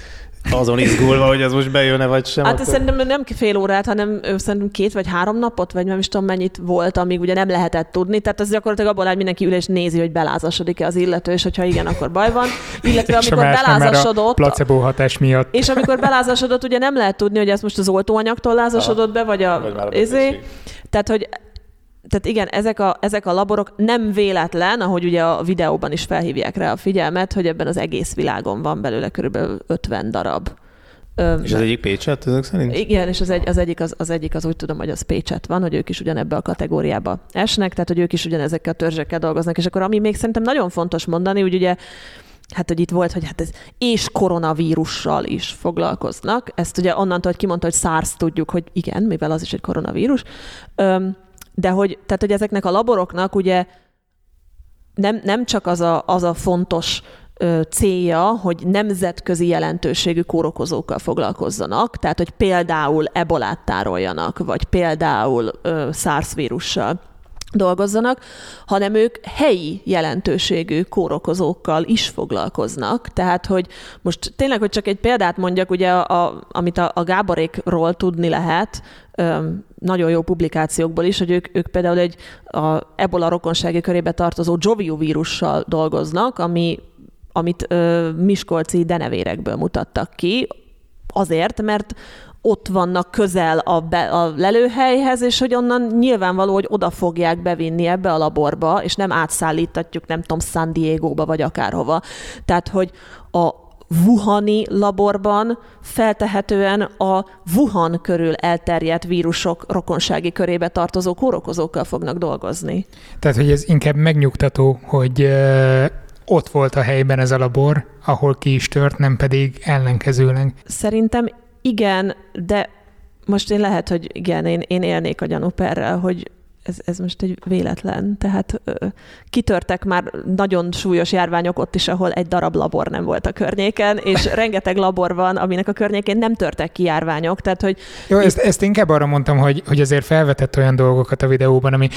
azon izgulva, hogy ez most bejön-e vagy sem. Hát akkor... szerintem nem fél órát, hanem szerintem két vagy három napot, vagy nem is tudom mennyit volt, amíg ugye nem lehetett tudni. Tehát az gyakorlatilag abból áll, mindenki ül és nézi, hogy belázasodik-e az illető, és hogyha igen, akkor baj van. Illetve amikor belázasodott... placebo hatás miatt. És amikor belázasodott, ugye nem lehet tudni, hogy ez most az oltóanyagtól lázasodott be, vagy a... Vagy a izé. Tehát, hogy tehát igen, ezek a, ezek a laborok nem véletlen, ahogy ugye a videóban is felhívják rá a figyelmet, hogy ebben az egész világon van belőle körülbelül 50 darab. És az egyik Pécset ezek szerint? Igen, és az, egy, az, egyik, az, az egyik az úgy tudom, hogy az Pécset van, hogy ők is ugyanebbe a kategóriába esnek, tehát hogy ők is ugyanezekkel a törzsekkel dolgoznak. És akkor ami még szerintem nagyon fontos mondani, hogy ugye hát hogy itt volt, hogy hát ez és koronavírussal is foglalkoznak. Ezt ugye onnantól, hogy kimondta, hogy SARS tudjuk, hogy igen, mivel az is egy koronavírus. Öm, de hogy, tehát, hogy ezeknek a laboroknak ugye nem, nem csak az a, az a fontos célja, hogy nemzetközi jelentőségű kórokozókkal foglalkozzanak, tehát hogy például ebolát tároljanak, vagy például ö, SARS vírussal dolgozzanak, hanem ők helyi jelentőségű kórokozókkal is foglalkoznak. Tehát, hogy most tényleg, hogy csak egy példát mondjak, ugye, a, amit a, a Gáborékról tudni lehet, nagyon jó publikációkból is, hogy ők, ők például egy a ebola rokonsági körébe tartozó Joviu vírussal dolgoznak, ami, amit ö, miskolci denevérekből mutattak ki, azért, mert ott vannak közel a, be, a lelőhelyhez, és hogy onnan nyilvánvaló, hogy oda fogják bevinni ebbe a laborba, és nem átszállítatjuk, nem tudom, San Diego-ba, vagy akárhova. Tehát, hogy a, Wuhani laborban feltehetően a Wuhan körül elterjedt vírusok rokonsági körébe tartozó kórokozókkal fognak dolgozni. Tehát, hogy ez inkább megnyugtató, hogy ott volt a helyben ez a labor, ahol ki is tört, nem pedig ellenkezőleg. Szerintem igen, de most én lehet, hogy igen, én, én élnék a gyanúperrel, hogy ez, ez most egy véletlen. Tehát ö, kitörtek már nagyon súlyos járványok ott is, ahol egy darab labor nem volt a környéken, és rengeteg labor van, aminek a környékén nem törtek ki járványok. Tehát, hogy Jó, ezt, ezt inkább arra mondtam, hogy, hogy azért felvetett olyan dolgokat a videóban, ami,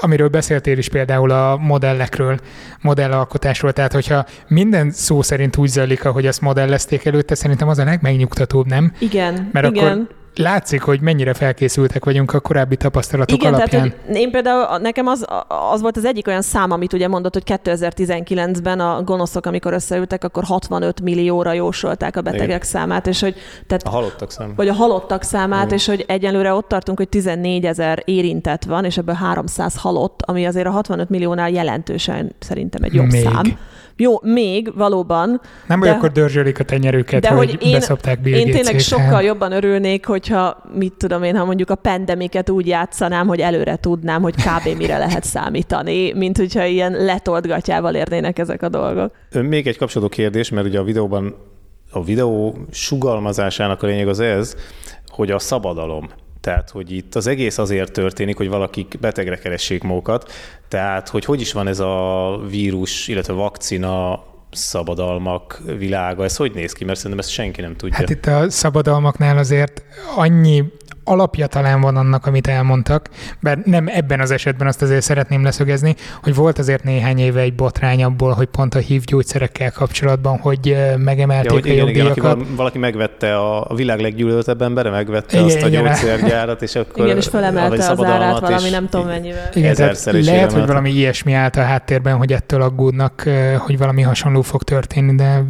amiről beszéltél is például a modellekről, modellalkotásról. Tehát, hogyha minden szó szerint úgy zajlik, ahogy azt modellezték előtte, szerintem az a legmegnyugtatóbb, nem? Igen, Mert igen. akkor látszik, hogy mennyire felkészültek vagyunk a korábbi tapasztalatok Igen, alapján. Tehát, hogy én például, nekem az, az volt az egyik olyan szám, amit ugye mondott, hogy 2019-ben a gonoszok, amikor összeültek, akkor 65 millióra jósolták a betegek Igen. számát, és hogy... Tehát, a halottak számát. Vagy a halottak számát, Igen. és hogy egyelőre ott tartunk, hogy 14 ezer érintett van, és ebből 300 halott, ami azért a 65 milliónál jelentősen szerintem egy jobb Még. szám. Jó, még valóban. Nem, hogy akkor dörzsölik a tenyerüket, de hogy, hogy én, beszopták Bill Én tényleg sokkal jobban örülnék, hogyha, mit tudom én, ha mondjuk a pandemiket úgy játszanám, hogy előre tudnám, hogy kb. mire lehet számítani, mint hogyha ilyen letoldgatjával érnének ezek a dolgok. Még egy kapcsolódó kérdés, mert ugye a videóban a videó sugalmazásának a lényeg az ez, hogy a szabadalom Tehát, hogy itt az egész azért történik, hogy valakik betegre keressék magukat. Tehát, hogy hogy is van ez a vírus, illetve vakcina szabadalmak világa, ez hogy néz ki? Mert szerintem ezt senki nem tudja. Hát itt a szabadalmaknál azért annyi alapja talán van annak, amit elmondtak, bár nem ebben az esetben azt azért szeretném leszögezni, hogy volt azért néhány éve egy botrány abból, hogy pont a HIV gyógyszerekkel kapcsolatban, hogy megemelték ja, hogy a igen, igen, valaki, valaki megvette a, a világ leggyűlöltebb embere, megvette igen, azt a gyógyszergyárat, és akkor... Igen, és felemelte az árát valami nem tudom mennyivel. Igen, lehet, lehet, hogy valami ilyesmi állt a háttérben, hogy ettől aggódnak, hogy valami hasonló fog történni, de...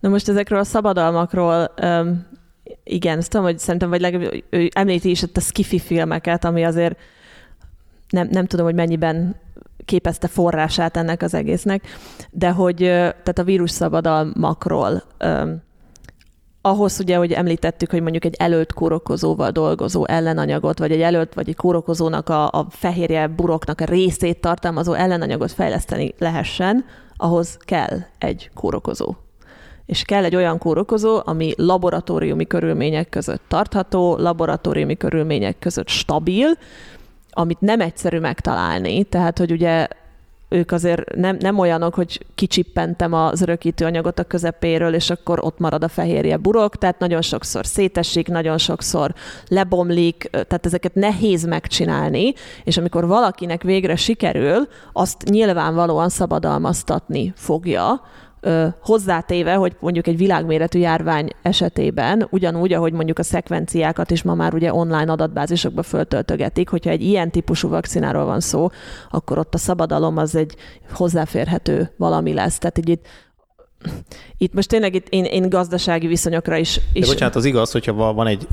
Na most ezekről a szabadalmakról um, igen, ezt tudom, hogy szerintem, vagy legalább ő említi is ott a skifi filmeket, ami azért nem, nem tudom, hogy mennyiben képezte forrását ennek az egésznek, de hogy tehát a vírus szabadalmakról ahhoz ugye, hogy említettük, hogy mondjuk egy előtt kórokozóval dolgozó ellenanyagot, vagy egy előtt, vagy egy kórokozónak a, a fehérje buroknak a részét tartalmazó ellenanyagot fejleszteni lehessen, ahhoz kell egy kórokozó és kell egy olyan kórokozó, ami laboratóriumi körülmények között tartható, laboratóriumi körülmények között stabil, amit nem egyszerű megtalálni, tehát hogy ugye ők azért nem, nem olyanok, hogy kicsippentem az örökítő anyagot a közepéről, és akkor ott marad a fehérje burok, tehát nagyon sokszor szétesik, nagyon sokszor lebomlik, tehát ezeket nehéz megcsinálni, és amikor valakinek végre sikerül, azt nyilvánvalóan szabadalmaztatni fogja, hozzátéve, hogy mondjuk egy világméretű járvány esetében, ugyanúgy, ahogy mondjuk a szekvenciákat is ma már ugye online adatbázisokba föltöltögetik, hogyha egy ilyen típusú vakcináról van szó, akkor ott a szabadalom az egy hozzáférhető valami lesz. Tehát így itt itt most tényleg itt én, én gazdasági viszonyokra is, is... De bocsánat, az igaz, hogyha van egy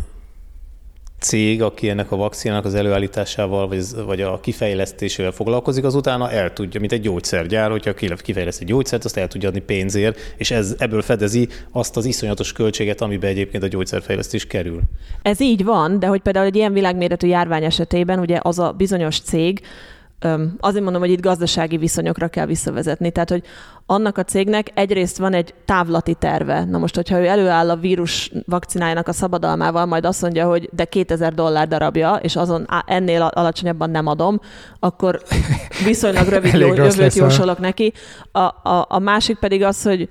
cég, aki ennek a vakcinának az előállításával vagy, vagy a kifejlesztésével foglalkozik, az utána el tudja, mint egy gyógyszergyár, hogyha kifejleszt egy gyógyszert, azt el tudja adni pénzért, és ez, ebből fedezi azt az iszonyatos költséget, amiben egyébként a gyógyszerfejlesztés kerül. Ez így van, de hogy például egy ilyen világméretű járvány esetében ugye az a bizonyos cég, azért mondom, hogy itt gazdasági viszonyokra kell visszavezetni. Tehát, hogy annak a cégnek egyrészt van egy távlati terve. Na most, hogyha ő előáll a vírus vakcinájának a szabadalmával, majd azt mondja, hogy de 2000 dollár darabja, és azon ennél alacsonyabban nem adom, akkor viszonylag rövid jövőt jósolok neki. A, a, a másik pedig az, hogy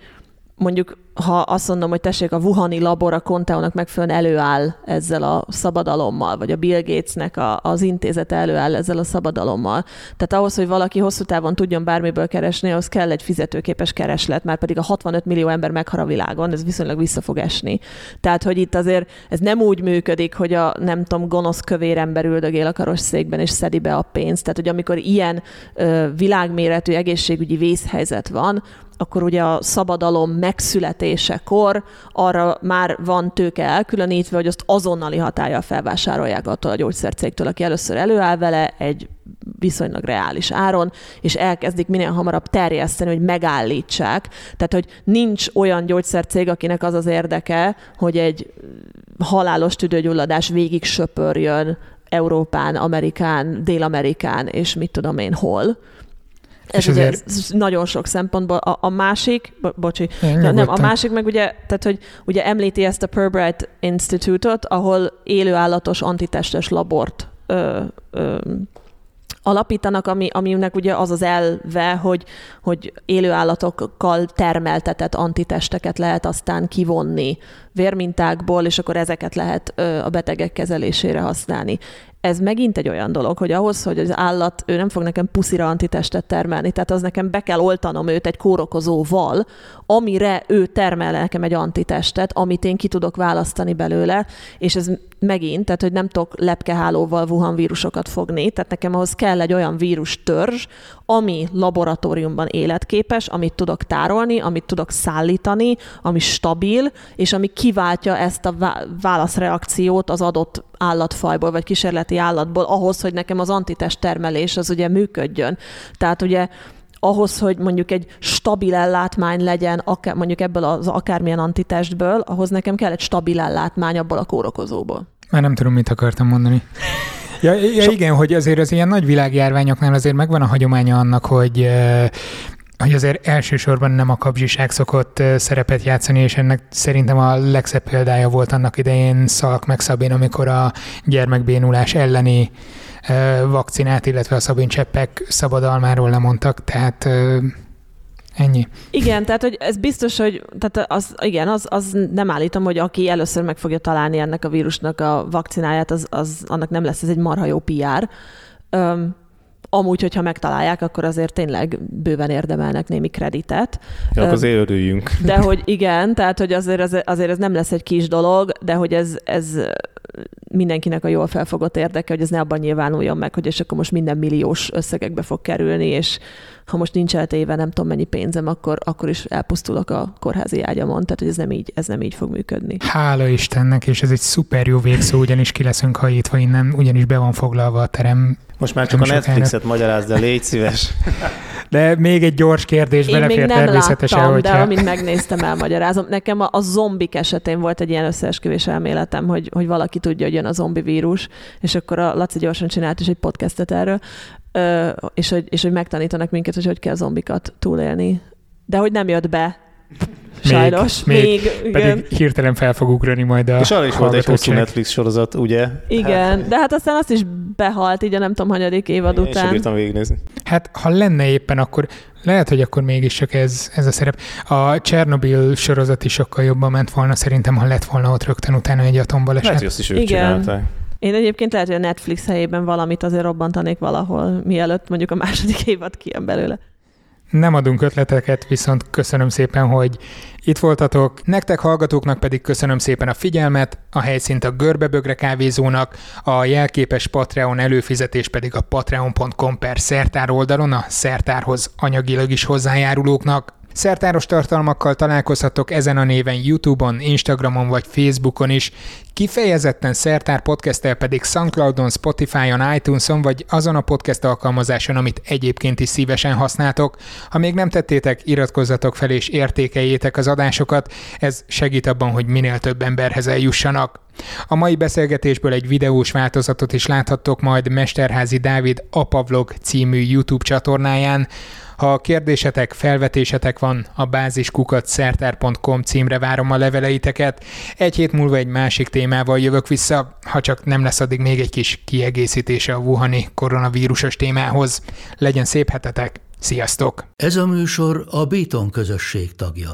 mondjuk ha azt mondom, hogy tessék, a Wuhani labor a Conteónak megfelelően előáll ezzel a szabadalommal, vagy a Bill Gatesnek a, az intézete előáll ezzel a szabadalommal. Tehát ahhoz, hogy valaki hosszú távon tudjon bármiből keresni, az kell egy fizetőképes kereslet, már pedig a 65 millió ember meghar a világon, ez viszonylag vissza fog esni. Tehát, hogy itt azért ez nem úgy működik, hogy a nem tudom, gonosz kövér ember üldögél a karosszékben és szedi be a pénzt. Tehát, hogy amikor ilyen ö, világméretű egészségügyi vészhelyzet van, akkor ugye a szabadalom megszületésekor arra már van tőke elkülönítve, hogy azt azonnali hatája felvásárolják attól a gyógyszercégtől, aki először előáll vele egy viszonylag reális áron, és elkezdik minél hamarabb terjeszteni, hogy megállítsák. Tehát, hogy nincs olyan gyógyszercég, akinek az az érdeke, hogy egy halálos tüdőgyulladás végig söpörjön Európán, Amerikán, Dél-Amerikán, és mit tudom én hol, ez és ugye azért... ez nagyon sok szempontból. A, a másik, bo, bocsi, nem, nem, a másik meg ugye, tehát hogy ugye említi ezt a Purbright Institute-ot, ahol élőállatos antitestes labort ö, ö, alapítanak, ami, aminek ugye az az elve, hogy, hogy élőállatokkal termeltetett antitesteket lehet aztán kivonni vérmintákból, és akkor ezeket lehet a betegek kezelésére használni ez megint egy olyan dolog, hogy ahhoz, hogy az állat, ő nem fog nekem puszira antitestet termelni, tehát az nekem be kell oltanom őt egy kórokozóval, amire ő termel nekem egy antitestet, amit én ki tudok választani belőle, és ez megint, tehát hogy nem tudok lepkehálóval Wuhan vírusokat fogni, tehát nekem ahhoz kell egy olyan vírus törzs, ami laboratóriumban életképes, amit tudok tárolni, amit tudok szállítani, ami stabil, és ami kiváltja ezt a válaszreakciót az adott állatfajból, vagy kísérleti állatból ahhoz, hogy nekem az antitest termelés az ugye működjön. Tehát ugye ahhoz, hogy mondjuk egy stabil ellátmány legyen, akár, mondjuk ebből az akármilyen antitestből, ahhoz nekem kell egy stabil ellátmány abból a kórokozóból. Már nem tudom, mit akartam mondani. Ja, ja so- igen, hogy azért az ilyen nagy világjárványoknál azért megvan a hagyománya annak, hogy hogy azért elsősorban nem a kapzsiság szokott szerepet játszani, és ennek szerintem a legszebb példája volt annak idején Szalk meg Szabin, amikor a gyermekbénulás elleni vakcinát, illetve a szabincseppek szabadalmáról lemondtak, tehát Ennyi. Igen, tehát hogy ez biztos, hogy tehát az, igen, az, az nem állítom, hogy aki először meg fogja találni ennek a vírusnak a vakcináját, az, az annak nem lesz ez egy marha jó PR. Um, amúgy, hogyha megtalálják, akkor azért tényleg bőven érdemelnek némi kreditet. Ja, akkor azért örüljünk. De hogy igen, tehát hogy azért, az, azért ez nem lesz egy kis dolog, de hogy ez, ez mindenkinek a jól felfogott érdeke, hogy ez ne abban nyilvánuljon meg, hogy és akkor most minden milliós összegekbe fog kerülni, és ha most nincs eltéve nem tudom mennyi pénzem, akkor, akkor is elpusztulok a kórházi ágyamon, tehát hogy ez nem így, ez nem így fog működni. Hála Istennek, és ez egy szuper jó végszó, ugyanis ki leszünk hajítva innen, ugyanis be van foglalva a terem. Most már csak a Netflixet magyarázd, de légy szíves. De még egy gyors kérdés Én belefér még nem természetesen, láttam, hogyha... de amint megnéztem, elmagyarázom. Nekem a, a zombik esetén volt egy ilyen összeesküvés elméletem, hogy, hogy valaki tudja, hogy jön a zombi vírus, és akkor a Laci gyorsan csinált is egy podcastet erről, ö, és, hogy, és hogy megtanítanak minket, hogy hogy kell zombikat túlélni. De hogy nem jött be, Sajnos, még, még, még pedig igen. hirtelen fel fog ugrani majd a És arra is volt egy hosszú Netflix sorozat, ugye? Igen, hát. de hát aztán azt is behalt, így a nem tudom, hanyadik évad Én után. Én bírtam végignézni. Hát, ha lenne éppen, akkor lehet, hogy akkor mégis csak ez, ez a szerep. A Chernobyl sorozat is sokkal jobban ment volna, szerintem, ha lett volna ott rögtön utána egy atombaleset. Lehet, hogy azt is ők Igen. csinálták. Én egyébként lehet, hogy a Netflix helyében valamit azért robbantanék valahol, mielőtt mondjuk a második évad kijön belőle. Nem adunk ötleteket, viszont köszönöm szépen, hogy itt voltatok. Nektek hallgatóknak pedig köszönöm szépen a figyelmet, a helyszínt a Görbebögre kávézónak, a jelképes Patreon előfizetés pedig a patreon.com per szertár oldalon a szertárhoz anyagilag is hozzájárulóknak. Szertáros tartalmakkal találkozhatok ezen a néven YouTube-on, Instagramon vagy Facebookon is. Kifejezetten Szertár podcast pedig Soundcloudon, Spotify-on, iTunes-on vagy azon a podcast alkalmazáson, amit egyébként is szívesen használtok. Ha még nem tettétek, iratkozzatok fel és értékeljétek az adásokat, ez segít abban, hogy minél több emberhez eljussanak. A mai beszélgetésből egy videós változatot is láthattok majd Mesterházi Dávid Apavlog című YouTube csatornáján. Ha kérdésetek, felvetésetek van, a báziskukat szertár.com címre várom a leveleiteket. Egy hét múlva egy másik témával jövök vissza, ha csak nem lesz addig még egy kis kiegészítése a Wuhani koronavírusos témához. Legyen szép hetetek, sziasztok! Ez a műsor a Béton közösség tagja.